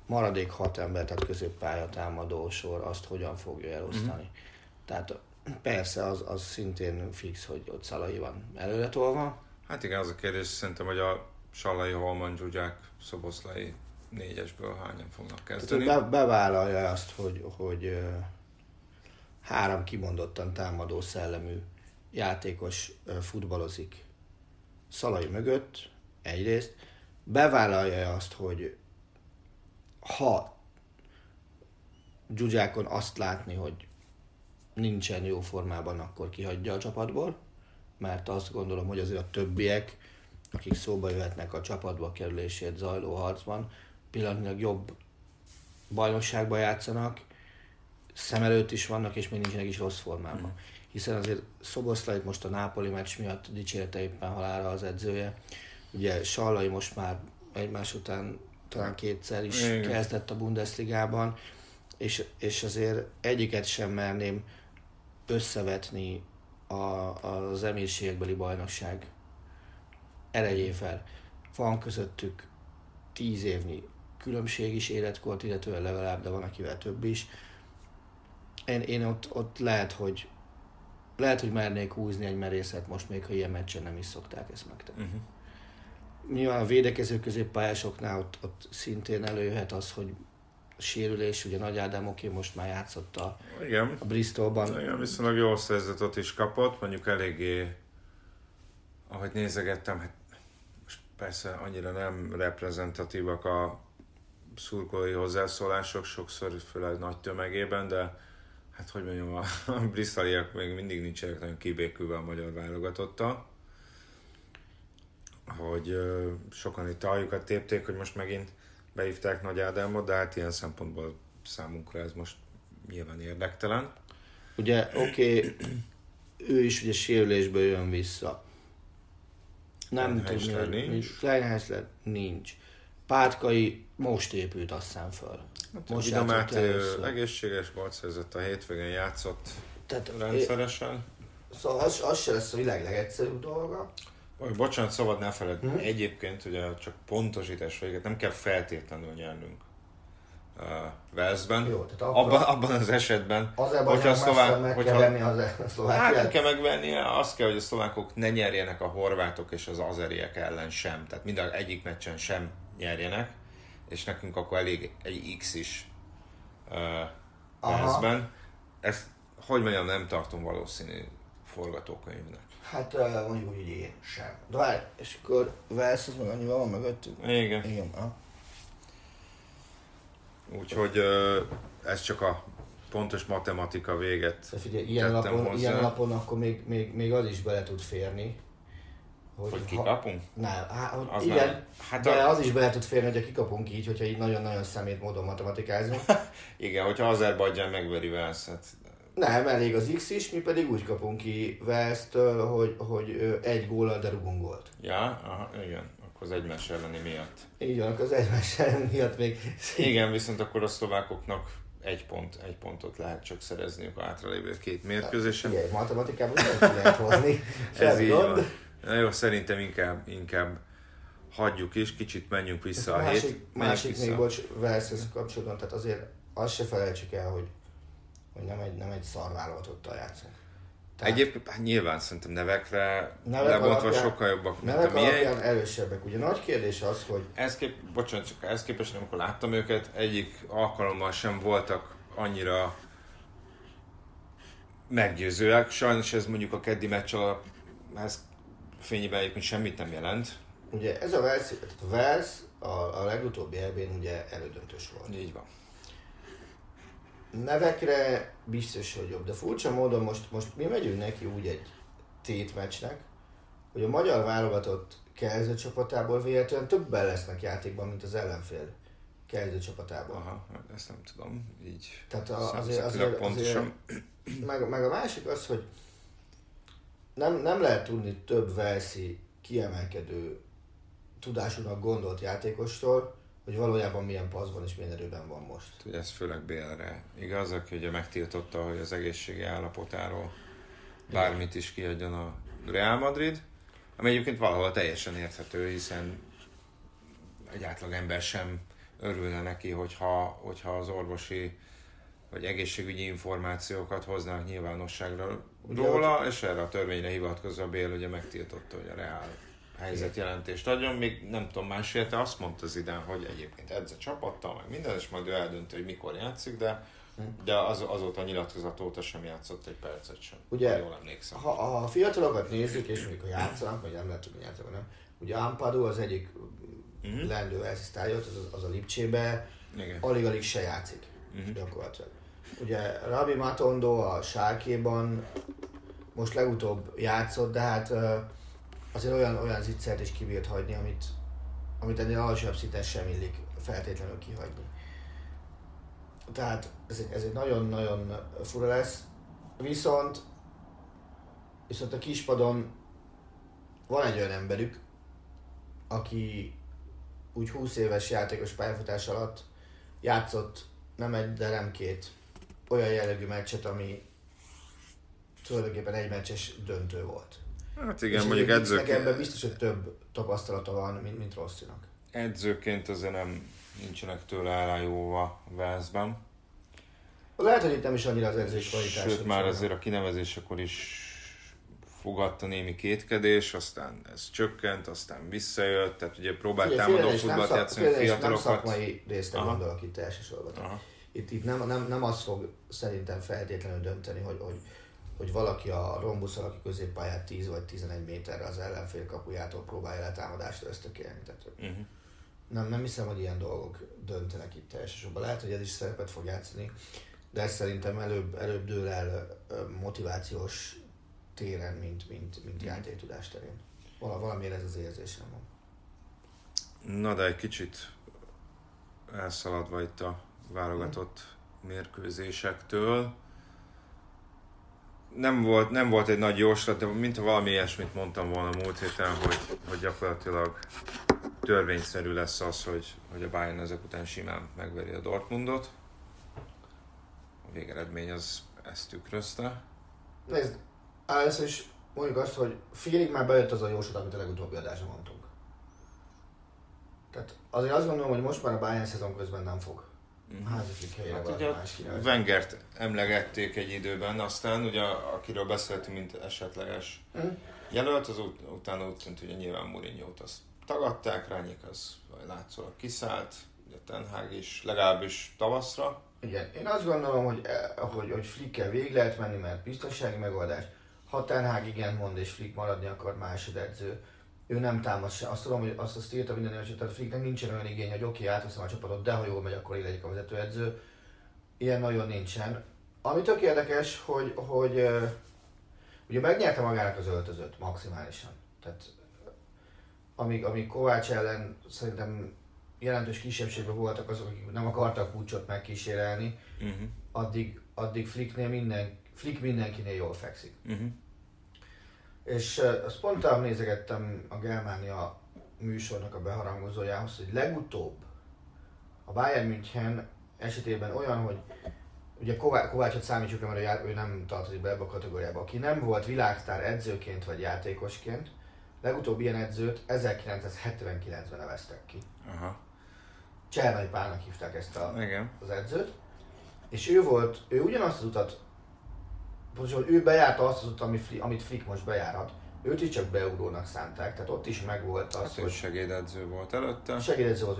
maradék hat ember, tehát középpálya támadó sor, azt hogyan fogja elosztani. Mm. Tehát persze az, az szintén fix, hogy ott Szalai van előre tolva, Hát igen, az a kérdés szerintem, hogy a Sallai, Holman, Zsuzsák, Szoboszlai négyesből hányan fognak Tehát ő kezdeni. be, bevállalja azt, hogy, hogy három kimondottan támadó szellemű játékos ö, futballozik Szalai mögött, egyrészt. Bevállalja azt, hogy ha Zsuzsákon azt látni, hogy nincsen jó formában, akkor kihagyja a csapatból, mert azt gondolom, hogy azért a többiek, akik szóba jöhetnek a csapatba kerülésért zajló harcban, pillanatnyilag jobb bajnokságban játszanak, szem előtt is vannak, és még nincsenek is rossz formában. Hiszen azért Szoboszlait most a Nápoli meccs miatt dicsérte éppen halára az edzője. Ugye Sallai most már egymás után talán kétszer is Igen. kezdett a Bundesligában, és, és azért egyiket sem merném összevetni a, az emírségekbeli bajnokság erejével. Van közöttük tíz évnyi különbség is életkort, illetően legalább, de van akivel több is. Én, én ott, ott lehet, hogy lehet, hogy mernék húzni egy merészet most még, ha ilyen meccsen nem is szokták ezt megtenni. Uh-huh. Nyilván a védekező középpályásoknál ott, ott szintén előjöhet az, hogy sérülés, ugye Nagy Ádám oké, most már játszott a, Igen. a Bristolban. Igen, viszonylag jó szerzetet is kapott, mondjuk eléggé, ahogy nézegettem, hát most persze annyira nem reprezentatívak a szurkolói hozzászólások, sokszor főleg nagy tömegében, de hát hogy mondjam, a, a [laughs] bristoliak még mindig nincsenek nagyon kibékülve a magyar válogatottal. Hogy sokan itt aljukat tépték, hogy most megint beívták Nagy Ádámot, de hát ilyen szempontból számunkra ez most nyilván érdektelen. Ugye oké, ő is ugye sérülésből jön vissza. Nem tudom, nincs. nincs. Kleinheisler nincs. Pátkai most épült azt hiszem föl. Hát Most játszott Máté egészséges volt szerzett a hétvégén játszott Tehát, rendszeresen. Szóval az, az se lesz a világ legegyszerűbb dolga. Bocsánat, szabad ne feled. Mhm. Egyébként ugye csak pontosítás véget nem kell feltétlenül nyernünk uh, Velszben. Jó, tehát akkor- abban, abban az esetben, Azerbajdzsán messze szlovák- meg hogyha- kell venni az a Hát nem szlovákiát. kell megvennie, azt kell, hogy a szlovákok ne nyerjenek a horvátok és az azeriek ellen sem. Tehát mind a egyik meccsen sem nyerjenek, és nekünk akkor elég egy X is uh. Velszben. Ezt, hogy mondjam, nem tartom valószínű forgatókönyvnek. Hát mondjuk úgy, hogy én sem. De várj, és akkor Velsz az meg annyival van mögöttünk? Igen. Igen, ha. Úgyhogy ez csak a pontos matematika véget De figyelj, ilyen lapon, hozzá. ilyen lapon akkor még, még, még az is bele tud férni. Hogy kikapunk? Nem, hát, hogy Az igen, nem. Hát de a- az is bele tud férni, hogyha kikapunk így, hogyha így nagyon-nagyon szemét módon matematikázunk. [laughs] Igen, hogyha Azerbajdzsán megveri Velszet. Nem, elég az X is, mi pedig úgy kapunk ki Velsztől, hogy, hogy egy góllal, de rugunk gólt. Ja, aha, igen, akkor az egymás elleni miatt. Így van, akkor az egymás [laughs] ellen miatt még Igen, viszont akkor a szlovákoknak egy pont, egy pontot lehet csak szerezniük a hátralévő két mérkőzésen. Figyelj, matematikában ki lehet hozni. [laughs] Ez így gond. van. Na jó, szerintem inkább, inkább hagyjuk is, kicsit menjünk vissza a, másik, hét. másik vissza. még, bocs, Velszhez kapcsolatban, tehát azért azt se felejtsük el, hogy, hogy nem egy, nem egy szarválogatottal játszunk. Tehát Egyébként hát nyilván szerintem nevekre Nevek lebontva alapján- sokkal jobbak, mint nevek a miénk. erősebbek. Ugye nagy kérdés az, hogy Ez kép, bocsánat, csak ez képest, amikor láttam őket, egyik alkalommal sem voltak annyira meggyőzőek. Sajnos ez mondjuk a keddi meccs ez fényében egyébként semmit nem jelent. ugye ez a tehát a a, a legutóbbi EB-n ugye elődöntős volt. Így van. Nevekre biztos, hogy jobb, de furcsa módon most, most mi megyünk neki úgy egy tétmeccsnek, hogy a magyar válogatott kezdő csapatából véletlenül többen lesznek játékban, mint az ellenfél kezdő csapatából. Aha, hát ezt nem tudom, így Tehát a, azért, azért, pontosan. azért meg, meg, a másik az, hogy nem, nem lehet tudni több Velszi kiemelkedő tudásúnak gondolt játékostól, hogy valójában milyen paszban és milyen erőben van most. Ugye ez főleg Bélre igaz, aki ugye megtiltotta, hogy az egészségi állapotáról bármit is kiadjon a Real Madrid, ami egyébként valahol teljesen érthető, hiszen egy átlag ember sem örülne neki, hogyha, hogyha az orvosi vagy egészségügyi információkat hoznak nyilvánosságra róla, és erre a törvényre hivatkozva Bél ugye megtiltotta, hogy a Real helyzetjelentést adjon, még nem tudom más érte, azt mondta Zidane, hogy egyébként edz a csapattal, meg minden, és majd ő eldönti, hogy mikor játszik, de, de az, azóta a nyilatkozat óta sem játszott egy percet sem. Ugye, ha jól emlékszem. Ha, a fiatalokat nézzük, és ha játszanak, vagy nem lehet tudni játszanak, nem. Ugye Ampadu az egyik Mhm. uh-huh. lendő asszisztályot, az, az a Lipcsébe, Igen. alig-alig se játszik. Mhm. Uh-huh. Gyakorlatilag. Ugye Rabi Matondo a Sálkéban most legutóbb játszott, de hát azért olyan, olyan zicsert is kibírt hagyni, amit, amit ennél alsóbb szinten sem illik feltétlenül kihagyni. Tehát ez egy, ez egy nagyon-nagyon fura lesz. Viszont viszont a kispadon van egy olyan emberük, aki úgy 20 éves játékos pályafutás alatt játszott nem egy, de nem két olyan jellegű meccset, ami tulajdonképpen egy meccses döntő volt. Hát igen, És mondjuk egyébként Ebben edzőként, biztos, hogy több tapasztalata van, mint, mint Rosszinak. edzőként azért nem nincsenek tőle elájóva Velszben. Lehet, hogy itt nem is annyira az edzői kvalitás. Sőt, már azért a kinevezésekor is fogadta némi kétkedés, aztán ez csökkent, aztán visszajött, tehát ugye próbált támadó futballt szak- játszani félre is Nem fiatalokat. szakmai részre Aha. gondolok itt elsősorban. Aha. Itt, itt nem, nem, nem az fog szerintem feltétlenül dönteni, hogy, hogy, hogy valaki a rombusz alaki középpályát 10 vagy 11 méterre az ellenfél kapujától próbálja letámadást ösztökélni. Tehát Uh-huh. nem, nem hiszem, hogy ilyen dolgok döntenek itt elsősorban. Lehet, hogy ez is szerepet fog játszani, de ez szerintem előbb, előbb dől el motivációs téren, mint, mint, mint játéktudás terén. Val- valamiért ez az érzésem van. Na de egy kicsit elszaladva itt a válogatott mérkőzésektől. Nem volt, nem volt egy nagy jóslat, de mint ha valami ilyesmit mondtam volna múlt héten, hogy, hogy gyakorlatilag törvényszerű lesz az, hogy, hogy a Bayern ezek után simán megveri a Dortmundot. A végeredmény az ezt tükrözte. Nézd, először is mondjuk azt, hogy félig már bejött az a jóslat, amit a legutóbbi adásban mondtunk. Tehát azért azt gondolom, hogy most már a Bayern szezon közben nem fog helyére Hát valaki ugye más. Wengert emlegették egy időben, aztán ugye akiről beszéltünk, mint esetleges Mhm. jelölt, az ut- utána úgy tűnt, hogy nyilván Mourinho-t azt tagadták, Rányik az látszólag kiszállt, ugye Ten Hag is, legalábbis tavaszra. Igen, én azt gondolom, hogy, eh, hogy, hogy Flickkel végig lehet menni, mert biztonsági megoldás. Ha Ten Hag igen mond, és Flick maradni akar másodedző, ő nem támad se. Azt tudom, hogy azt, azt írta minden hogy tehát Flicknek nincsen olyan igény, hogy oké, okay, átveszem a csapatot, de ha jól megy, akkor én legyek a vezetőedző. Ilyen nagyon nincsen. Ami tök érdekes, hogy, hogy ugye megnyerte magának az öltözőt maximálisan. Tehát amíg, amíg Kovács ellen szerintem jelentős kisebbségben voltak azok, akik nem akartak Pucsot megkísérelni, Uh-huh. addig, addig Flicknél minden, Flick mindenkinél jól fekszik. Uh-huh. És azt pont nézegettem a Germánia műsornak a beharangozójához, hogy legutóbb a Bayern München esetében olyan, hogy ugye Ková- Kovácsot számítsuk, mert ő nem tartozik be ebbe a kategóriába, aki nem volt világsztár edzőként vagy játékosként, legutóbb ilyen edzőt 1979-ben neveztek ki. Aha. Csernai Pálnak hívták ezt a, Igen. az edzőt, és ő volt, ő ugyanazt az utat, pontosan ő bejárta azt az utat, ami amit Flick most bejárhat. Őt is csak beugrónak szánták, tehát ott is megvolt az, Hát hogy segédedző volt előtte. segédedző volt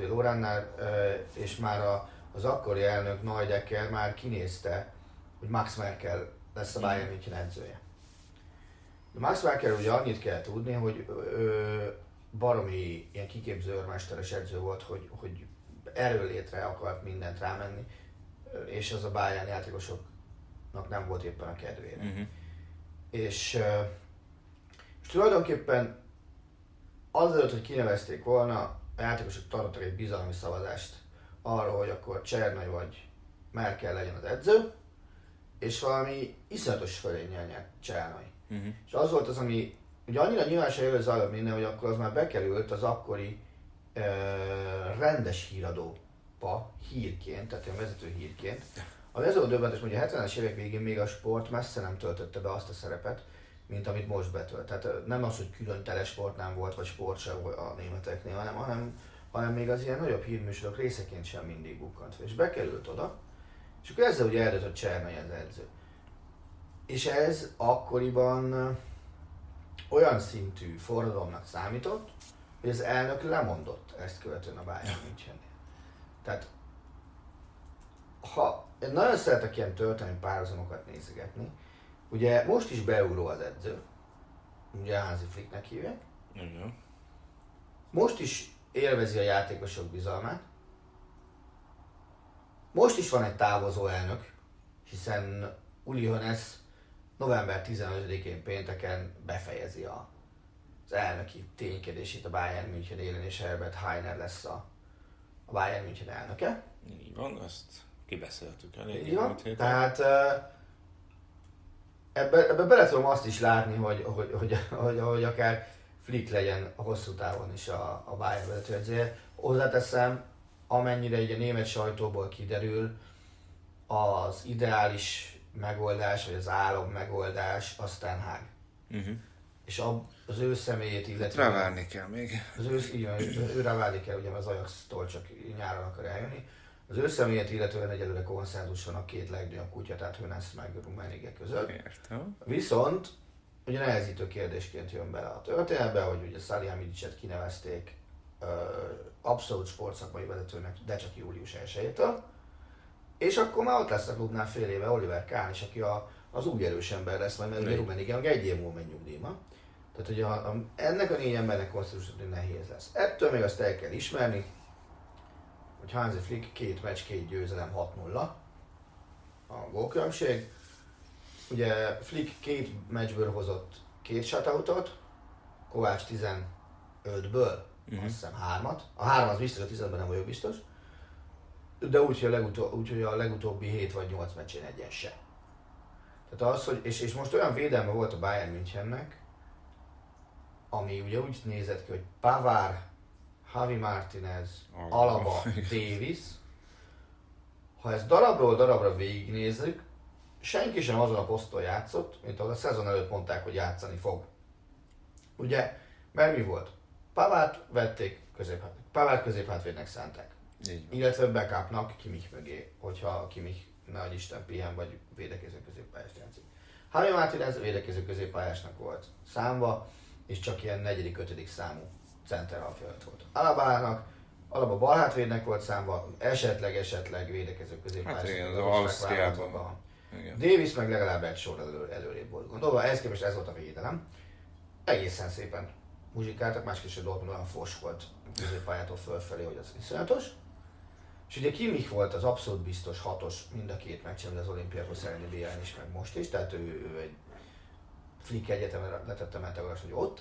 ö, és már a, az akkori elnök Neudecker már kinézte, hogy Max Merkel lesz a Bayern München edzője. De Max Merkel ugye annyit kell tudni, hogy ő baromi ilyen kiképző őrmesteres edző volt, hogy, hogy erőlétre akart mindent rámenni, ö, és az a Bayern játékosoknak nem volt éppen a kedvére. Uh-huh. És, és tulajdonképpen azelőtt, hogy kinevezték volna, a játékosok tartottak egy bizalmi szavazást arról, hogy akkor Csernai vagy Merkel legyen az edző, és valami iszonyatos fölénnyel nyert Csernai. Uh-huh. És az volt az, ami ugye annyira nyilvánosan jövő zajlott minden, hogy akkor az már bekerült az akkori ö, rendes híradóba hírként, tehát ilyen vezető hírként. Ami az volt döbbenetes, hogy a 70-es évek végén még a sport messze nem töltötte be azt a szerepet, mint amit most betölt. Tehát nem az, hogy külön telesport nem volt, vagy sport sem a németeknél, hanem, hanem, hanem még az ilyen nagyobb hírműsorok részeként sem mindig bukkant. És bekerült oda, és akkor ezzel ugye eldöntött Csernai az edző. És ez akkoriban olyan szintű forradalomnak számított, hogy az elnök lemondott ezt követően a Bayern Münchennél. Tehát ha én nagyon szeretek ilyen történelmi párhuzamokat nézegetni, ugye most is beugró az edző, ugye Hansi Flicknek hívják, Igen. most is élvezi a játékosok bizalmát, most is van egy távozó elnök, hiszen Uli Hoeneß november 15-én pénteken befejezi a, az elnöki ténykedését a Bayern München élen, és Herbert Heiner lesz a, a Bayern München elnöke. Így van, ezt kibeszéltük elég héten. Tehát ö, ebbe, ebbe bele tudom azt is látni, hogy, hogy, hogy, hogy, hogy akár Flick legyen a hosszú távon is a, a Bayern vezetőedzője. Hozzáteszem, amennyire így a német sajtóból kiderül, az ideális megoldás, vagy az álom megoldás, aztán Hág. Uh-huh. És a, az ő személyét Hát illetve... rá várni kell még. Az ő, van, őre válik el, ugye az Ajax-tól csak nyáron akar eljönni. Az ő személyét illetően egyelőre konszenzus van a két legnagyobb kutya, tehát Hönes meg Rummenigge között. Értem. Viszont ugye nehezítő kérdésként jön bele a történetbe, hogy ugye Salihamidzset kinevezték ö, abszolút sportszakmai vezetőnek, de csak július 1 és akkor már ott lesz a klubnál fél éve Oliver Kahn is, aki a, az úgy erős ember lesz, majd mert ugye. Rummenigge egy év múlva megy nyugdíjba. Tehát, hogy a, a, ennek a négy embernek konszenzusra nehéz lesz. Ettől még azt el kell ismerni, hogy Hansi Flick két meccs, két győzelem 6-0 a gólkülönbség. Ugye Flick két meccsből hozott két shutoutot, Kovács 15-ből, uh-huh. azt hiszem hármat. A három az biztos, a 15-ben nem vagyok biztos. De úgy, hogy a, legutó, úgy, hogy a legutóbbi 7 vagy 8 meccsén egyen se. Tehát az, hogy, és, és most olyan védelme volt a Bayern Münchennek, ami ugye úgy nézett ki, hogy Pavár, Javi Martinez, Alaba. [laughs] Alaba, Davis. Ha ezt darabról darabra végignézzük, senki sem azon a poszton játszott, mint ahol a szezon előtt mondták, hogy játszani fog. Ugye, mert mi volt? Pavárt vették közép, Pavárt középhátvédnek szánták. Illetve backupnak Kimich mögé, hogyha Kimich, ne Isten pihen, vagy védekező középpályást játszik. Javi Martinez védekező középpályásnak volt számva, és csak ilyen negyedik, ötödik számú center halfjelölt volt. Alabának, Alaba balhátvédnek volt számva, esetleg, esetleg védekező középpályás. Hát igen, az Ausztriában. Davis meg legalább egy sor elő, előrébb volt gondolva, ehhez képest ez volt a védelem. Egészen szépen muzsikáltak, másképp a Dortmund olyan fos volt középpályától fölfelé, hogy az iszonyatos. És ugye Kimmich volt az abszolút biztos hatos mind a két meccsen, az olimpiákhoz elleni BL is, meg most is, tehát ő, ő egy Flick egyetemre letette meteoros, hogy ott.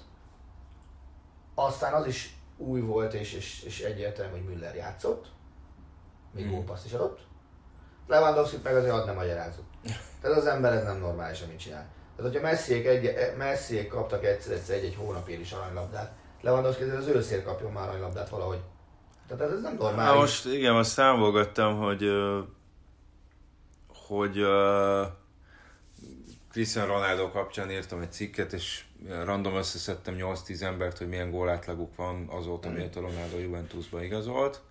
Aztán az is új volt, és, és, és egyértelmű, hogy Müller játszott, még Mhm. gólpaszt is adott. lewandowski meg azért ad nem magyarázott. Tehát az ember ez nem normális, amit csinál. Tehát, hogyha Messiék, egy, Messiék kaptak egyszer-egyszer egy-egy hónapért is aranylabdát, Lewandowski az őszér kapjon már aranylabdát valahogy. Tehát ez nem Na normális. most igen, most számolgattam, hogy hogy ö, Cristiano Ronaldo kapcsán írtam egy cikket, és random összeszedtem 8-10 embert, hogy milyen gólátlaguk van azóta, Mm. miért a Ronaldo Juventusba igazolt.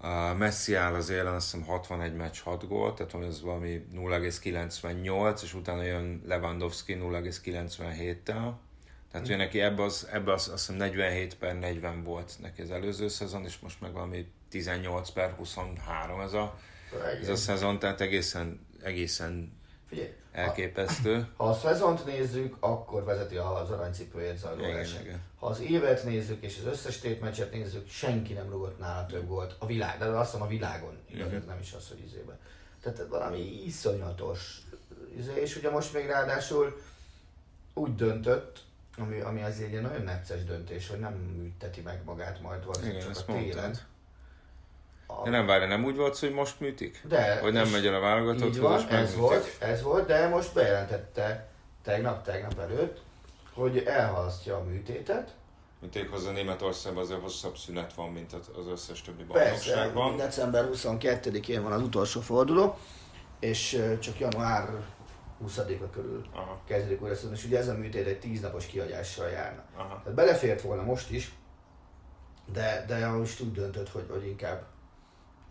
A Messi áll az élen, azt hiszem 61 meccs 6 gól, tehát van ez valami 0,98, és utána jön Lewandowski 0,97-tel. Tehát ugye neki ebbe, az, ebbe az, azt hiszem 47 per 40 volt neki az előző szezon, és most meg valami 18 per 23 ez a, ez a szezon, tehát egészen, egészen Figyelj, ha, elképesztő. ha a szezont nézzük, akkor vezeti az aranycipőjét zajló verseny. Ha az évet nézzük, és az összes tétmeccset nézzük, senki nem rúgott nála több gólt a világ, de azt hiszem a világon, igaz, ez nem is az, hogy izébe. Tehát valami iszonyatos. izé, És ugye most még ráadásul úgy döntött, ami, ami azért egy nagyon necces döntés, hogy nem műteti meg magát majd valószínűleg csak a télen. mondtad. De nem várja, nem úgy volt, hogy most műtik? De, Hogy nem megy el a így válogatotthoz, van, és ez volt, ez volt, de most bejelentette tegnap, tegnap előtt, hogy elhalasztja a műtétet. Mint hozzá Németországban azért hosszabb szünet van, mint az összes többi Persze, bajnokságban. december 22-én van az utolsó forduló, és csak január 20-a körül Aha, kezdődik újra és ugye ez a műtét egy 10 napos kiadással járna. aha. Tehát belefért volna most is, de, de most úgy döntött, hogy, hogy inkább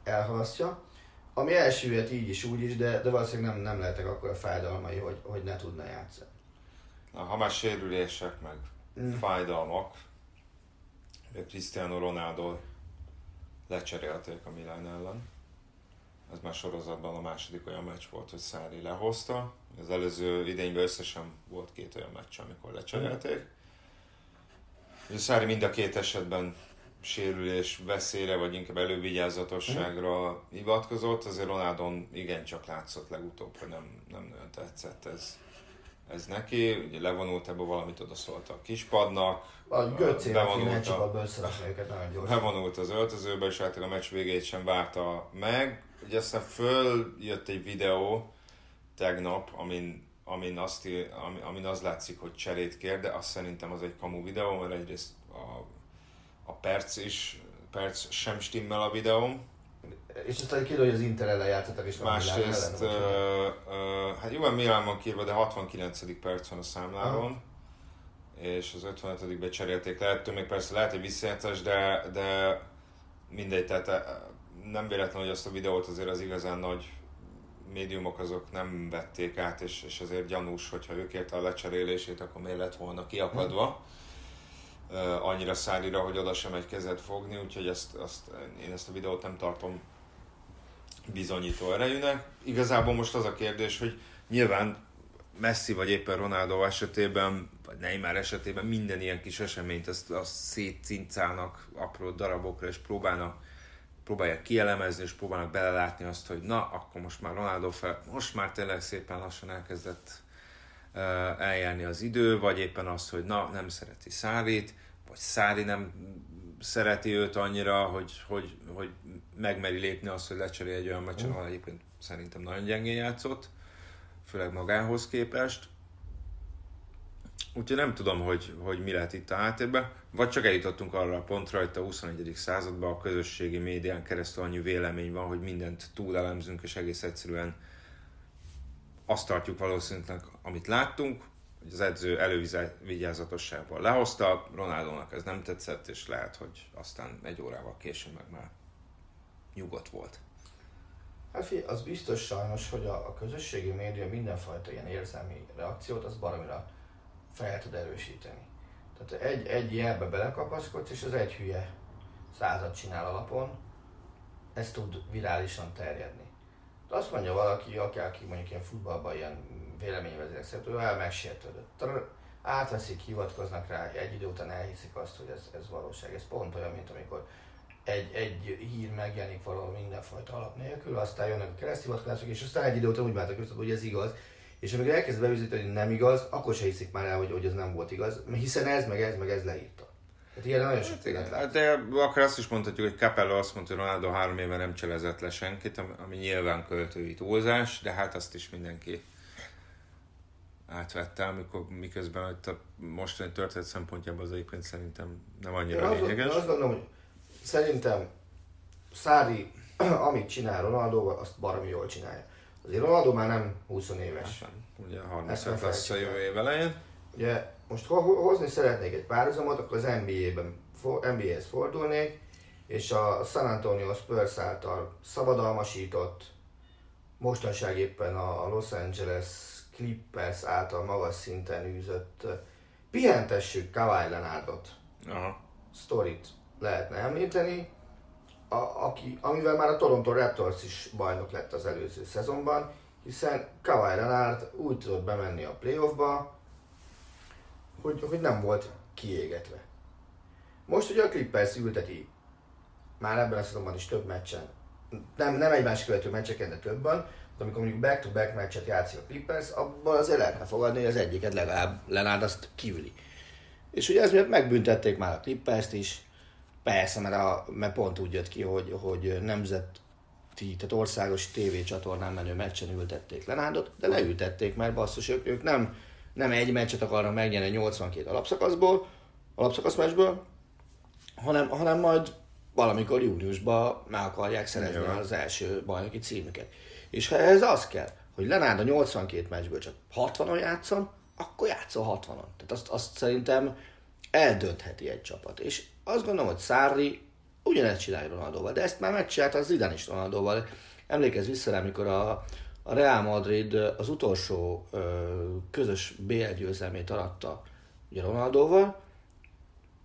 elhalasztja. Ami elsüllyed így is, úgy is, de, de valószínűleg nem, nem lehetek akkor a fájdalmai, hogy, hogy ne tudna játszani. Na, ha már sérülések, meg Mm. fájdalmak, Cristiano Ronaldo lecserélték a Milán ellen. Ez már sorozatban a második olyan meccs volt, hogy Szári lehozta. Az előző idényben összesen volt két olyan meccs, amikor lecserélték. Ugye Szári mind a két esetben sérülés veszélyre, vagy inkább elővigyázatosságra hivatkozott, azért Ronaldon igencsak látszott legutóbb, hogy nem, nem nagyon tetszett ez, ez neki. Ugye levonult ebből valamit odaszólt a kispadnak, A kéne a- őket nagyon gyorsan. az öltözőbe, és általában a meccs végét sem várta meg. Ugye aztán följött egy videó tegnap, amin, amin, azt, amin az látszik, hogy cserét kér, de azt szerintem az egy kamu videó, mert egyrészt a, a perc is, perc sem stimmel a videón. És aztán kiderül, hogy az Inter ellen játszottak, és Másrészt, ellen, ö, ö, hát jó, Milán van kírva, de 69. perc van a számláron, és az 55. cserélték le, ettől még persze lehet egy visszajátszás, de, de mindegy, tehát nem véletlen, hogy azt a videót azért az igazán nagy médiumok azok nem vették át, és, és azért gyanús, hogyha ők érte a lecserélését, akkor miért lett volna kiakadva. Uh, annyira szárira, hogy oda sem egy kezet fogni, úgyhogy ezt, azt, én ezt a videót nem tartom bizonyító erejűnek. Igazából most az a kérdés, hogy nyilván Messi vagy éppen Ronaldo esetében, vagy Neymar esetében minden ilyen kis eseményt azt, azt szétcincálnak apró darabokra, és próbálnak próbálják kielemezni, és próbálnak belelátni azt, hogy na, akkor most már Ronaldo fel, most már tényleg szépen lassan elkezdett eljárni az idő, vagy éppen az, hogy na, nem szereti Szárit, vagy Szári nem szereti őt annyira, hogy, hogy, hogy megmeri lépni azt, hogy lecserél egy olyan meccsen, ahol egyébként szerintem nagyon gyengén játszott, főleg magához képest. Úgyhogy nem tudom, hogy, hogy mi lehet itt a háttérben, vagy csak eljutottunk arra a pontra, hogy a 21. században a közösségi médián keresztül annyi vélemény van, hogy mindent túlelemzünk, és egész egyszerűen azt tartjuk valószínűleg, amit láttunk, hogy az edző elővigyázatosságból lehozta, Ronaldónak ez nem tetszett, és lehet, hogy aztán egy órával később meg már nyugodt volt. Hát fi, az biztos sajnos, hogy a, a közösségi média mindenfajta ilyen érzelmi reakciót az baromira fel tud erősíteni. Tehát egy, egy jelbe belekapaszkodsz, és az egy hülye százat csinál alapon, ez tud virálisan terjedni. De azt mondja valaki, aki, aki mondjuk ilyen futballban ilyen véleményvezérek szerint, ő el megsértődött. Átveszik, hivatkoznak rá, egy idő után elhiszik azt, hogy ez, ez valóság. Ez pont olyan, mint amikor egy, egy hír megjelenik valahol mindenfajta alap nélkül, aztán jönnek a kereszthivatkozások, és aztán egy idő után úgy váltak össze, hogy ez igaz. És amikor elkezd beüzetni, hogy nem igaz, akkor se hiszik már el, hogy, hogy ez nem volt igaz, hiszen ez, meg ez, meg ez leírta. Hát ilyen nagyon sok hát, hát, de akkor azt is mondhatjuk, hogy Capello azt mondta, hogy Ronaldo három éve nem cselezett le senkit, ami nyilván költői túlzás, de hát azt is mindenki átvette, amikor, miközben a mostani történet szempontjából az egyébként szerintem nem annyira Én lényeges. Azt, azt gondolom, hogy szerintem Szári, [clears throat] amit csinál Ronaldo, azt baromi jól csinálja. Azért Ronaldo már nem 20 éves. Hát, ugye Ezt 35 nem lesz a jövő év elején. Ugye most ho- ho- hozni szeretnék egy párhuzamot, akkor az NBA-ben, NBA-hez fordulnék, és a San Antonio Spurs által szabadalmasított, mostanság éppen a Los Angeles Clippers által magas szinten űzött pihentessük Kawhi Leonardot Aha. sztorit lehetne említeni, a, aki, amivel már a Toronto Raptors is bajnok lett az előző szezonban, hiszen Kawhi Leonard úgy tudott bemenni a playoffba, hogy, hogy nem volt kiégetve. Most ugye a Clippers ülteti már ebben a szezonban is több meccsen, nem, nem egymás követő meccseken, de többen, de amikor mondjuk back-to-back meccset játszik a Clippers, abban azért lehetne fogadni, hogy az egyiket legalább Leonard azt kiüli. És ugye ez miatt megbüntették már a Clippers-t is, persze, mert, a, mert pont úgy jött ki, hogy, hogy nemzeti, tehát országos tévécsatornán menő meccsen ültették Lenárdot, de leültették, mert basszus, ők, ők nem, nem egy meccset akarnak megnyerni 82 alapszakaszból, alapszakaszmeccsből, hanem, hanem majd valamikor júniusban meg akarják szerezni Nyilván. az első bajnoki címüket. És ha ez az kell, hogy Lenárd a 82 meccsből csak 60-on játszon, akkor játszol 60-on. Tehát azt, azt szerintem eldöntheti egy csapat. És azt gondolom, hogy Szári ugyanezt csinálja Ronaldóval, de ezt már megcsinálta az Zidane is Ronaldóval. Emlékezz vissza amikor a, a Real Madrid az utolsó ö, közös BL győzelmét aratta ugye Ronaldóval,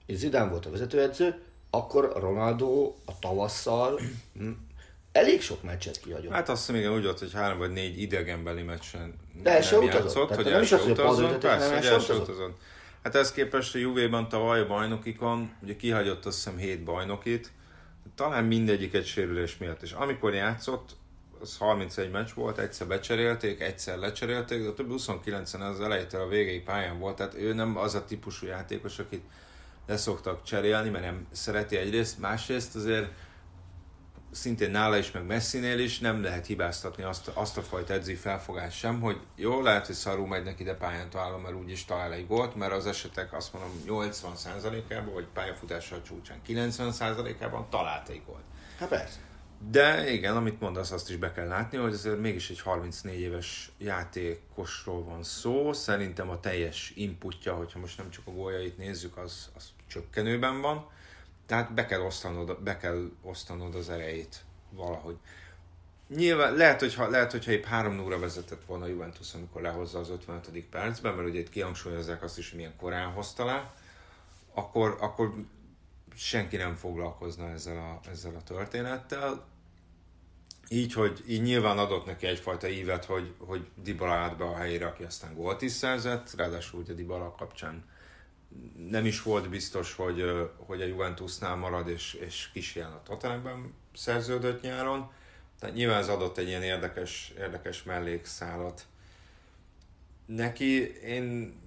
és Zidane volt a vezetőedző, akkor Ronaldo a tavasszal elég sok meccset kihagyott. Hát azt hiszem, igen, úgy volt, hogy három vagy négy idegenbeli meccsen De el se nem utazott. játszott, Tehát hogy nem el se utazott. Persze, hogy el se utazott. Hát ez képest a Juve-ban tavaly a bajnokikon, ugye kihagyott azt hiszem hét bajnokit, talán mindegyik egy sérülés miatt. És amikor játszott, az 31 meccs volt, egyszer becserélték, egyszer lecserélték, de a többi 29-en az elejétől a végéig pályán volt, tehát ő nem az a típusú játékos, akit leszoktak cserélni, mert nem szereti egyrészt, másrészt azért szintén nála is, meg Messinél is nem lehet hibáztatni azt, azt a fajta edzői felfogást sem, hogy jó, lehet, hogy szarul megy neki, de pályán találom, mert úgyis talál egy gólt, mert az esetek azt mondom 80%-ában, vagy pályafutása a csúcsán 90%-ában talált egy gólt. Hát persze. De igen, amit mondasz, azt is be kell látni, hogy azért mégis egy 34 éves játékosról van szó. Szerintem a teljes inputja, hogyha most nem csak a góljait nézzük, az, az csökkenőben van. Tehát be kell, osztanod, be kell osztanod az erejét valahogy. Nyilván lehet, hogyha, lehet, hogyha épp 3 0 vezetett volna a Juventus, amikor lehozza az 55. percben, mert ugye itt kihangsúlyozzák azt is, hogy milyen korán hozta le, akkor, akkor senki nem foglalkozna ezzel a, ezzel a történettel. Így, hogy így nyilván adott neki egyfajta ívet, hogy, hogy Dybala állt be a helyére, aki aztán gólt is szerzett, ráadásul ugye Dybala kapcsán nem is volt biztos, hogy, hogy a Juventusnál marad, és, és kisján a Tottenhamben szerződött nyáron. Tehát nyilván ez adott egy ilyen érdekes, érdekes mellékszálat. Neki én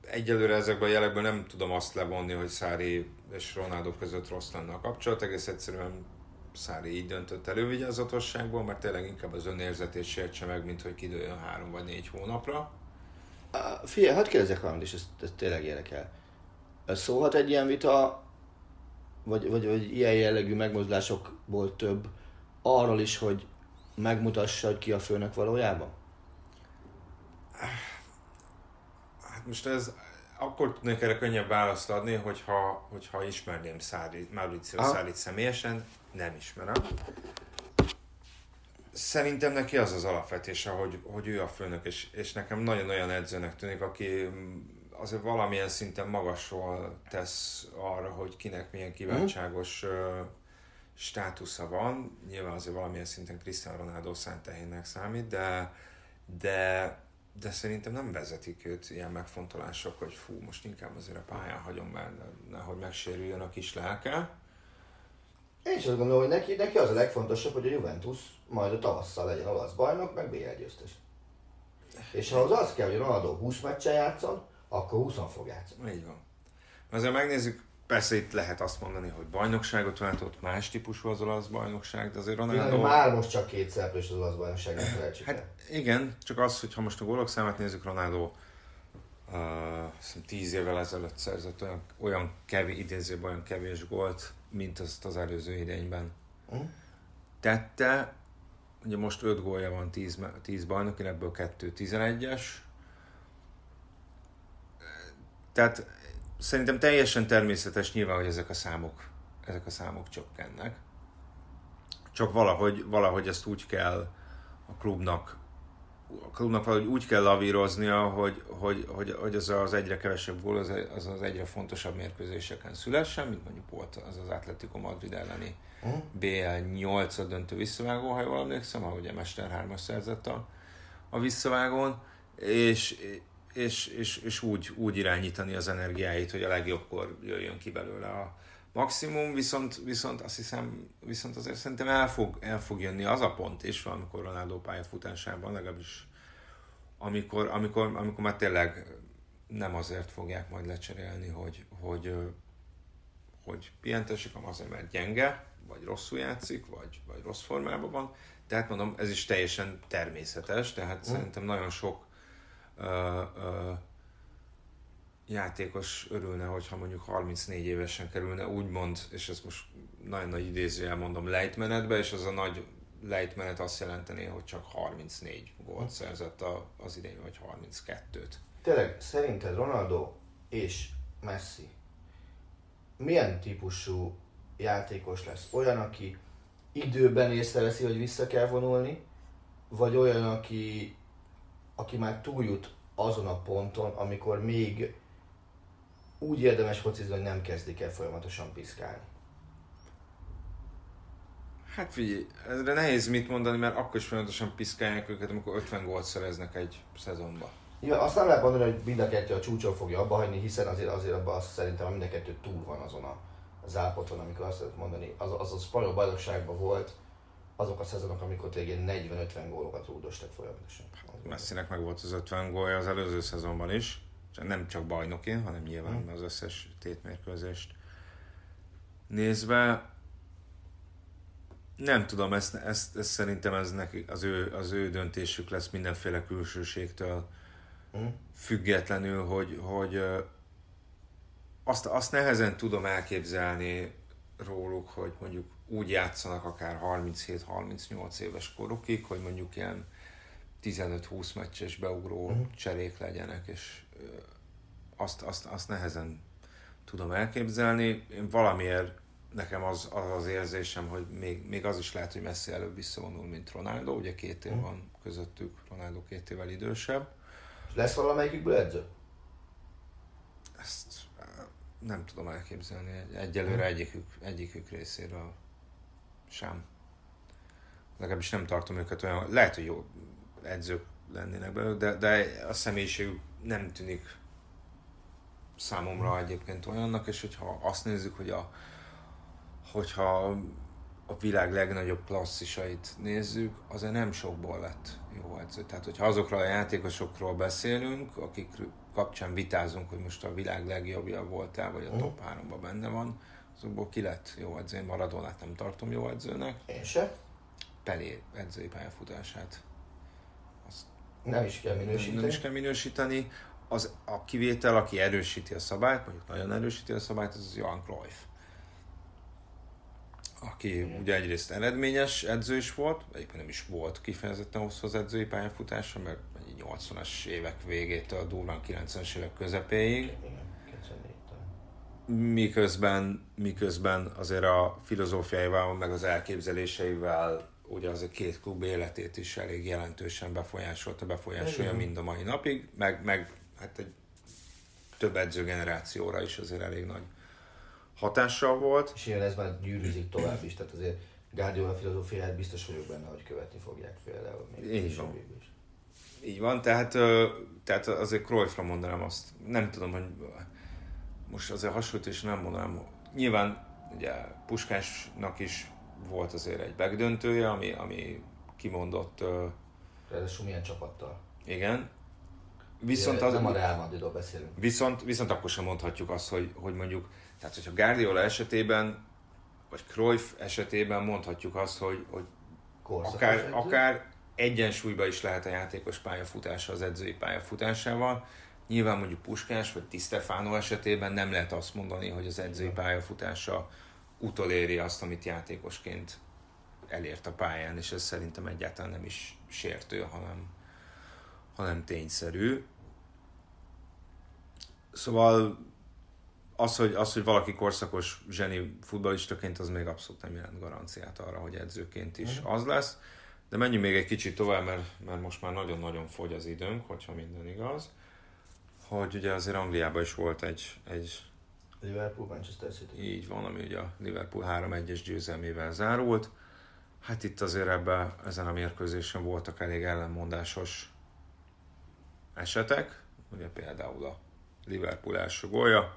egyelőre ezekben a jelekben nem tudom azt levonni, hogy Szári és Ronaldo között rossz lenne a kapcsolat, egész egyszerűen Szári így döntött elővigyázatosságból, mert tényleg inkább az önérzetét sértse meg, mint hogy kidőljön három vagy négy hónapra. Figyelj, hadd kérdezek valamit, és ez, ez tényleg érdekel. Szólhat egy ilyen vita, vagy, vagy, vagy ilyen jellegű megmozdulásokból több arról is, hogy megmutassa, hogy ki a főnök valójában? Hát most ez akkor tudnék erre könnyebb választ adni, hogyha, hogyha ismerném Szári, Mauricio Szárit személyesen, nem ismerem. Szerintem neki az az alapvetése, hogy, hogy ő a főnök, és, és nekem nagyon olyan edzőnek tűnik, aki azért valamilyen szinten magasról tesz arra, hogy kinek milyen kiváltságos uh, státusza van. Nyilván azért valamilyen szinten Cristiano Ronaldo szántehénnek számít, de, de, de szerintem nem vezetik őt ilyen megfontolások, hogy fú, most inkább azért a pályán hagyom, mert nehogy megsérüljön a kis lelke. Én is azt gondolom, hogy neki, neki az a legfontosabb, hogy a Juventus majd a tavasszal legyen olasz bajnok, meg BL győztes. És ha az az kell, hogy Ronaldo 20 meccsen játszon, akkor 20 fog játszani. Így van. Azért megnézzük, persze itt lehet azt mondani, hogy bajnokságot váltott, más típusú az olasz bajnokság, de azért Ronaldo... Ronaldo... Már most csak két szereplős az olasz bajnokság, Hát igen, csak az, hogy ha most a gólok számát nézzük, Ronaldo uh, tíz évvel ezelőtt szerzett olyan, olyan kevés, idézőben olyan kevés gólt, mint azt az előző idényben uh. tette. Ugye most 5 gólja van 10, 10 bajnokin, ebből 2 11-es. Tehát szerintem teljesen természetes nyilván, hogy ezek a számok, ezek a számok csökkennek. Csak valahogy, valahogy ezt úgy kell a klubnak a klubnak valahogy úgy kell lavíroznia, hogy, hogy, hogy, hogy az az egyre kevesebb gól, az, az az egyre fontosabb mérkőzéseken szülessen, mint mondjuk volt az az Atletico Madrid elleni uh-huh. BL 8 döntő visszavágó, ha jól emlékszem, ahogy a Mester 3 szerzett a, a visszavágón, és, és, és, és úgy, úgy irányítani az energiáit, hogy a legjobbkor jöjjön ki belőle a maximum, viszont, viszont azt hiszem, viszont azért szerintem el fog, el fog jönni az a pont is, valamikor Ronaldo pályafutásában, legalábbis amikor, amikor, amikor már tényleg nem azért fogják majd lecserélni, hogy, hogy, hogy pihentessék, hanem azért, mert gyenge, vagy rosszul játszik, vagy, vagy rossz formában van. Tehát mondom, ez is teljesen természetes, tehát mm. szerintem nagyon sok ö, ö, játékos örülne, hogyha mondjuk 34 évesen kerülne, úgymond, és ezt most nagyon nagy idézőjel mondom, lejtmenetbe, és az a nagy lejtmenet azt jelenteni, hogy csak 34 gólt szerzett az idén, vagy 32-t. Tényleg, szerinted Ronaldo és Messi milyen típusú játékos lesz? Olyan, aki időben észreveszi, hogy vissza kell vonulni, vagy olyan, aki, aki már túljut azon a ponton, amikor még úgy érdemes focizni, hogy nem kezdik el folyamatosan piszkálni. Hát figyelj, ezre nehéz mit mondani, mert akkor is folyamatosan piszkálják őket, amikor 50 gólt szereznek egy szezonba. Ja, azt nem lehet mondani, hogy mind a kettő a csúcson fogja abba hagyni, hiszen azért, azért abban azt szerintem mind a kettő túl van azon a, az állapoton, amikor azt lehet mondani, az, az a spanyol bajnokságban volt, azok a szezonok, amikor tényleg 40-50 gólokat rúdostak folyamatosan. Messinek meg volt az 50 gólja az előző szezonban is nem csak bajnoki, hanem nyilván hmm. az összes tétmérkőzést nézve. Nem tudom, ezt, ezt, ezt szerintem ez neki, az, ő, az ő döntésük lesz mindenféle külsőségtől hmm. függetlenül, hogy, hogy azt, azt nehezen tudom elképzelni róluk, hogy mondjuk úgy játszanak akár 37-38 éves korukig, hogy mondjuk ilyen 15-20 meccses beugró uh-huh. cserék legyenek, és azt, azt, azt nehezen tudom elképzelni. Én valamiért nekem az, az az érzésem, hogy még, még az is lehet, hogy Messi előbb visszavonul, mint Ronaldo. Ugye két év van közöttük, Ronaldo két évvel idősebb. Lesz valamelyikükből edző? Ezt nem tudom elképzelni. Egyelőre egyikük, egyikük részéről sem. Legalábbis nem tartom őket olyan, lehet, hogy jó edzők lennének belőle, de, de a személyiségük nem tűnik számomra egyébként olyannak, és hogyha azt nézzük, hogy a, hogyha a világ legnagyobb klasszisait nézzük, azért nem sokból lett jó edző. Tehát, hogyha azokról a játékosokról beszélünk, akik kapcsán vitázunk, hogy most a világ legjobbja voltál, vagy a top 3-ban benne van, azokból ki lett jó edző. Én Maradonát nem tartom jó edzőnek. Én se. Pelé edzői pályafutását. Nem is kell minősíteni. nem is kell minősíteni. Az, a kivétel, aki erősíti a szabályt, mondjuk nagyon erősíti a szabályt, az az Johan Cruyff. Aki mm. ugye egyrészt eredményes edző is volt, egyébként nem is volt kifejezetten hosszú az edzői pályafutása, mert egy 80-as évek végétől durván 90-es évek közepéig. Igen, 94-től. miközben, miközben azért a filozófiáival, meg az elképzeléseivel ugye az a két klub életét is elég jelentősen befolyásolta, befolyásolja mind a mai napig, meg, meg hát egy több edzőgenerációra is azért elég nagy hatással volt. És ilyen ez már gyűrűzik tovább is, tehát azért Guardiola filozófiáját biztos vagyok benne, hogy követni fogják például még Így van. is. Így van, tehát, tehát azért Cruyffra mondanám azt, nem tudom, hogy most azért hasonlítás nem mondanám. Nyilván ugye Puskásnak is volt azért egy megdöntője, ami, ami kimondott, Ráadásul milyen csapattal. igen. Viszont, az, nem a Real Madridról beszélünk. viszont, viszont akkor sem mondhatjuk azt, hogy, hogy mondjuk, tehát hogyha Guardiola esetében, vagy Cruyff esetében mondhatjuk azt, hogy, hogy Korszakos akár, edző. akár egyensúlyba is lehet a játékos pályafutása az edzői pályafutásával. Nyilván mondjuk Puskás vagy Di Stefano esetében nem lehet azt mondani, hogy az edzői pályafutása utoléri azt, amit játékosként elért a pályán, és ez szerintem egyáltalán nem is sértő, hanem, hanem tényszerű. Szóval az hogy, az, hogy valaki korszakos zseni futballistaként, az még abszolút nem jelent garanciát arra, hogy edzőként is az lesz. De menjünk még egy kicsit tovább, mert, mert most már nagyon-nagyon fogy az időnk, hogyha minden igaz. Hogy ugye azért Angliában is volt egy, egy Liverpool, Manchester City. így van, ami ugye a Liverpool 3-1-es győzelmével zárult. Hát itt azért ebben, ezen a mérkőzésen voltak elég ellenmondásos esetek. Ugye például a Liverpool első gólja,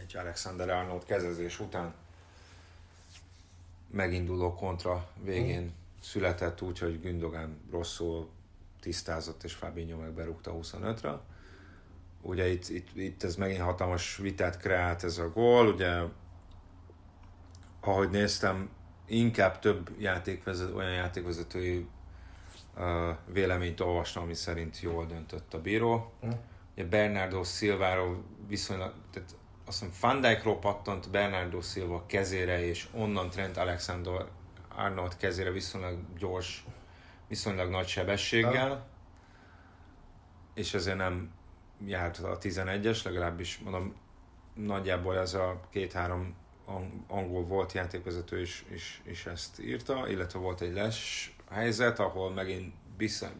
egy Alexander Arnold kezezés után meginduló kontra végén született úgy, hogy Gündogan rosszul tisztázott, és Fabinho meg berúgta 25-re. Ugye itt, itt, itt ez megint hatalmas vitát kreált ez a gól, ugye ahogy néztem, inkább több játékvezető, olyan játékvezetői uh, véleményt olvastam, ami szerint jól döntött a bíró. Hm. Ugye Bernardo Silváról viszonylag, tehát azt hiszem Van Dijkról pattant Bernardo Silva kezére, és onnan Trent Alexander Arnold kezére viszonylag gyors, viszonylag nagy sebességgel, és ezért nem járt a 11-es, legalábbis mondom, nagyjából ez a két-három ang- angol volt játékvezető is, is, is ezt írta, illetve volt egy les helyzet, ahol megint vissza,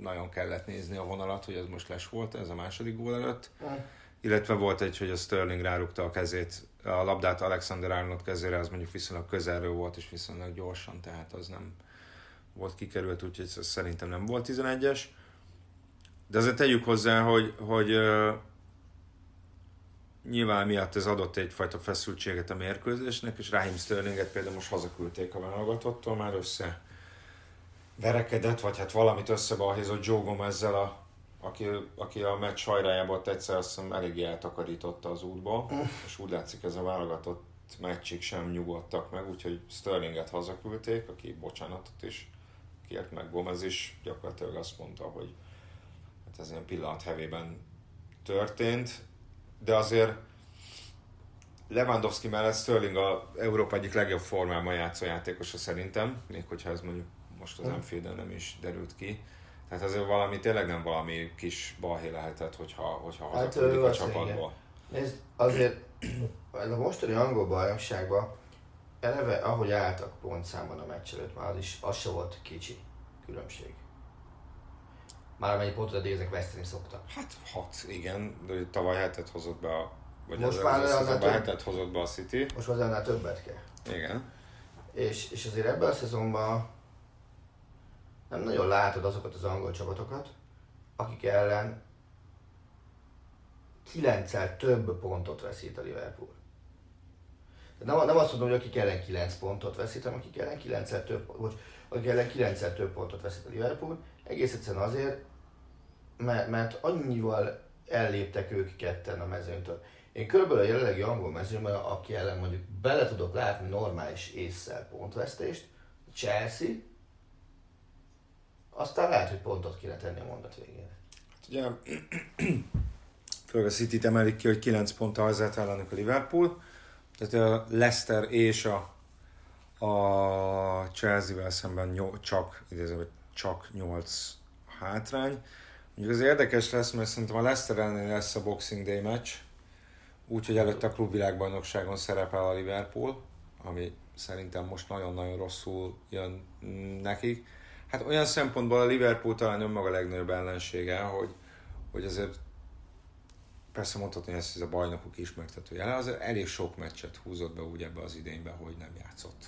nagyon kellett nézni a vonalat, hogy ez most les volt, ez a második gól előtt. Illetve volt egy, hogy a Sterling rárukta a kezét, a labdát Alexander Arnold kezére, az mondjuk viszonylag közelről volt, és viszonylag gyorsan, tehát az nem volt kikerült, úgyhogy ez szerintem nem volt 11-es. De azért tegyük hozzá, hogy, hogy nyilván miatt ez adott egyfajta feszültséget a mérkőzésnek, és Raheem Sterlinget például most hazaküldték a válogatottól, már össze verekedett, vagy hát valamit összebalhézott Joe Gomezzel, a, aki, aki a meccs hajrájából egyszer azt hiszem eléggé eltakarította az útba, és úgy látszik ez a válogatott meccsig sem nyugodtak meg, úgyhogy Sterlinget hazaküldték, aki bocsánatot is kért meg Gomez is, gyakorlatilag azt mondta, hogy ez ilyen pillanat hevében történt, de azért Lewandowski mellett Sterling a Európa egyik legjobb formában játszó játékosa szerintem, még hogyha ez mondjuk most az Anfielden nem is derült ki. Tehát azért valami, tényleg nem valami kis balhé lehetett, hogyha, hogyha Hát, hazaküldik a csapatból. Nézd, azért a mostani angol bajnokságban eleve, ahogy álltak pontszámban a meccs előtt, már az is, az se volt kicsi különbség. Már amennyi pontot eddig veszteni szoktak. Hát hat, igen, de tavaly hetet hozott be a... Vagy Most az már annál szezonban több. hetet hozott be a City. Most hozzánál többet kell. Igen. És, és azért ebben a szezonban nem nagyon látod azokat az angol csapatokat, akik ellen 9 több pontot veszít a Liverpool. Tehát nem, nem azt mondom, hogy akik ellen 9 pontot veszít, hanem akik ellen 9 több, bocs, akik ellen 9 több pontot veszít a Liverpool, egész egyszerűen azért, mert, mert annyival elléptek ők ketten a mezőnytől. Én körülbelül a jelenlegi angol mezőnyben, aki ellen mondjuk bele tudok látni normális észszel pontvesztést, Chelsea, aztán lehet, hogy pontot kéne tenni a mondat végére. Hát ugye, [clears throat] főleg a City-t emelik ki, hogy 9 ponttal vezet ellenük a Liverpool. Tehát a Leicester és a, a Chelsea-vel szemben nyol, csak, hogy csak 8 hátrány. Mondjuk az érdekes lesz, mert szerintem a Leicester ellen lesz a Boxing Day meccs, úgyhogy előtte a klubvilágbajnokságon szerepel a Liverpool, ami szerintem most nagyon-nagyon rosszul jön nekik. Hát olyan szempontból a Liverpool talán önmaga legnagyobb ellensége, hogy, hogy azért persze mondhatni, hogy ez a bajnokok ismertető jele, azért elég sok meccset húzott be úgy ebbe az idénybe, hogy nem játszott.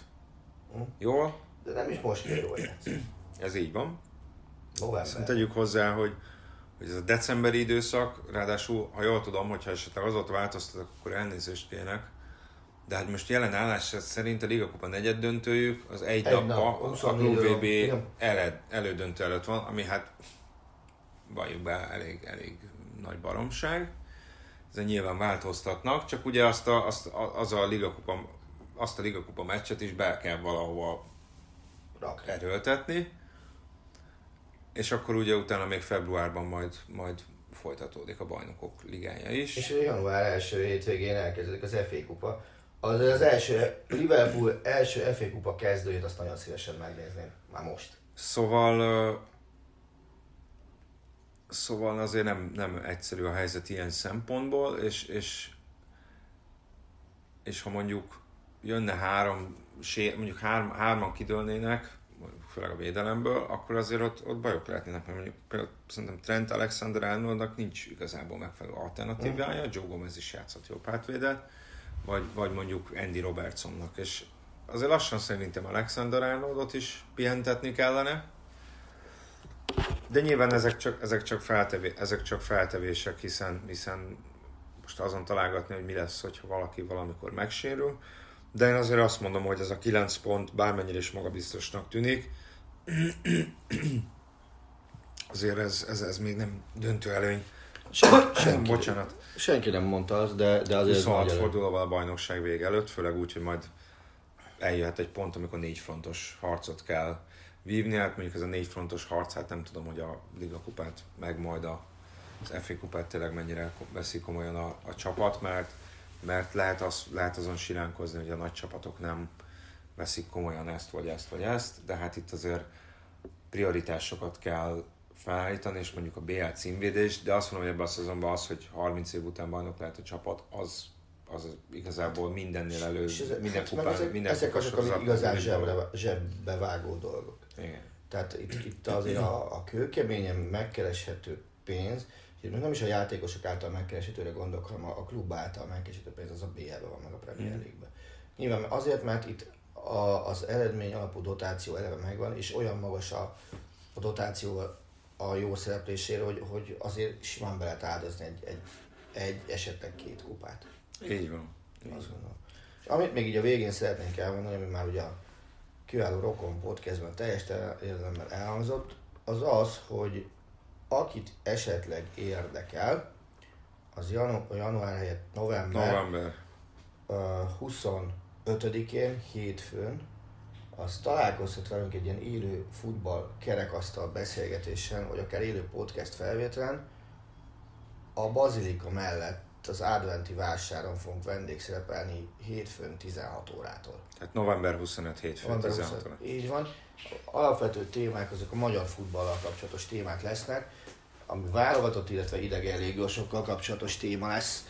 Hm. Jól? De nem is most jól játszani. Ez így van. November. Tegyük hozzá, hogy, hogy ez a decemberi időszak, ráadásul, ha jól tudom, hogyha esetleg azóta változtatok, akkor elnézést kérek, de hát most jelen állás szerint a Liga Kupa negyed döntőjük, az egy, Egy egy nap, a 24 Klub. VB eled, elődöntő előtt van, ami hát valljuk be elég, elég nagy baromság. Ezen nyilván változtatnak, csak ugye azt a, azt, a, az a Liga Kupa, azt a Liga Kupa meccset is be kell valahova Rak. erőltetni, és akkor ugye utána még februárban majd, majd folytatódik a bajnokok ligája is. És január első hétvégén elkezdődik az FA kupa. Az, az első, Liverpool első FA kupa kezdőjét azt nagyon szívesen megnézném. Már most. Szóval szóval azért nem, nem egyszerű a helyzet ilyen szempontból, és, és, és ha mondjuk jönne három, mondjuk három, hárman kidőlnének, főleg a védelemből, akkor azért ott, ott bajok lehetnének, mert mondjuk például szerintem Trent Alexander-Arnoldnak nincs igazából megfelelő alternatívája, Joe Gomez is játszott jobb hátvédet, vagy, vagy mondjuk Andy Robertsonnak, és azért lassan szerintem Alexander Arnoldot is pihentetni kellene, de nyilván ezek csak, ezek csak, feltevé, ezek csak feltevések, hiszen, hiszen most azon találgatni, hogy mi lesz, hogyha valaki valamikor megsérül. De én azért azt mondom, hogy ez a 9 pont bármennyire is magabiztosnak tűnik, [clears throat] azért ez, ez, ez még nem döntő előny. Sen, [clears throat] senki, Bocsánat. senki nem mondta azt, de, de azért ez 26 nagy előny. fordulóval a bajnokság vége előtt, főleg úgy, hogy majd eljöhet egy pont, amikor négy frontos harcot kell vívni, hát mondjuk ez a négy frontos harc, hát nem tudom, hogy a Liga kupát, meg majd a, az FA kupát tényleg mennyire veszik komolyan a, a csapat, mert, mert lehet, az, lehet azon siránkozni, hogy a nagy csapatok nem veszik komolyan ezt, vagy ezt, vagy ezt, de hát itt azért prioritásokat kell felállítani, és mondjuk a BL címvédés, de azt mondom, hogy ebben a szezonban az, hogy 30 év után bajnok lehet a csapat, az, az igazából mindennél elő, És ezek, minden hát kupán, ezek, minden ezek azok, amik igazán zsebre, zsebbe vágó dolgok. Igen. Tehát itt, itt azért a, a kőkeményen megkereshető pénz, és még nem is a játékosok által megkereshetőre gondolok, hanem a, a klub által megkereshető pénz az a BL-ben van, meg a Premier League-ben. Nyilván azért, mert itt a, az eredmény alapú dotáció eleve megvan, és olyan magas a, a dotáció a jó szereplésére, hogy, hogy azért simán be lehet áldozni egy, egy, egy esetleg két kupát. Így van. Azt gondolom. És amit még így a végén szeretnénk elmondani, ami már ugye a kiváló Rokon podcastben teljes érdemben elhangzott, az az, hogy akit esetleg érdekel, az janu- január helyett november, November. uh, 25-én, hétfőn, az találkozhat velünk egy ilyen élő futball kerekasztal beszélgetésen, vagy akár élő podcast felvételen. A Bazilika mellett az adventi vásáron fogunk vendégszerepelni hétfőn 16 órától. Tehát november 25 hétfő November 16 25. Így van. Alapvető témák azok a magyar futballal kapcsolatos témák lesznek, ami válogatott, illetve idegen légiósokkal kapcsolatos téma lesz.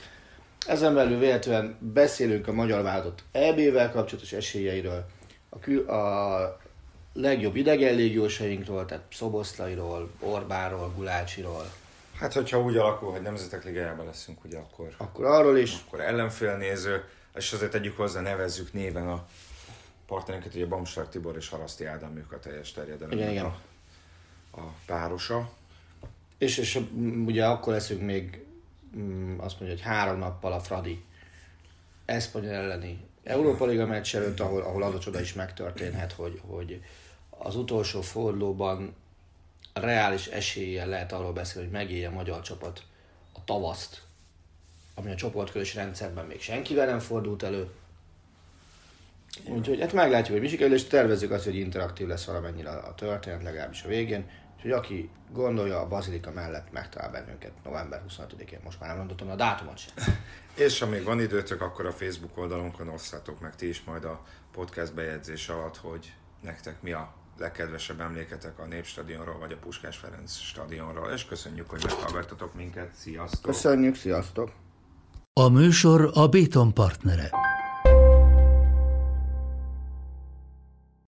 Ezen belül véletlenül beszélünk a magyar válogatott EB-vel kapcsolatos esélyeiről, a, kül- a legjobb idegen légiósainkról, tehát Szoboszlairól, Orbáról, Gulácsiról, Hát, hogyha úgy alakul, hogy Nemzetek Ligájában leszünk, ugye akkor, akkor arról is, akkor ellenfélnéző, és azért tegyük hozzá, nevezzük néven a partnerünket, ugye Bamstark Tibor és Haraszti Ádám, ők a teljes terjedelemnek Igen, igen. A, a párosa. És, és mm, ugye akkor leszünk még mm, azt mondja, hogy három nappal a Fradi Espanyol elleni Európa Liga meccs előtt, ahol, ahol az a csoda is megtörténhet, hogy, hogy az utolsó fordulóban reális eséllyel lehet arról beszélni, hogy megélje a magyar csapat a tavaszt, ami a csoportkörös rendszerben még senkivel nem fordult elő. Úgyhogy hát meglátjuk, hogy mi sikerül, és tervezzük azt, hogy interaktív lesz valamennyire a történet, legalábbis a végén. Úgyhogy aki gondolja, a Bazilika mellett megtalál bennünket november 25-én. Most már nem mondottam a dátumot sem. [laughs] És ha még van időtök, akkor a Facebook oldalunkon osszátok meg ti is majd a podcast bejegyzés alatt, hogy nektek mi a legkedvesebb emléketek a Népstadionról vagy a Puskás Ferenc stadionról, és köszönjük, hogy meghallgattatok minket. Sziasztok! Köszönjük, sziasztok! A műsor a Béton partnere.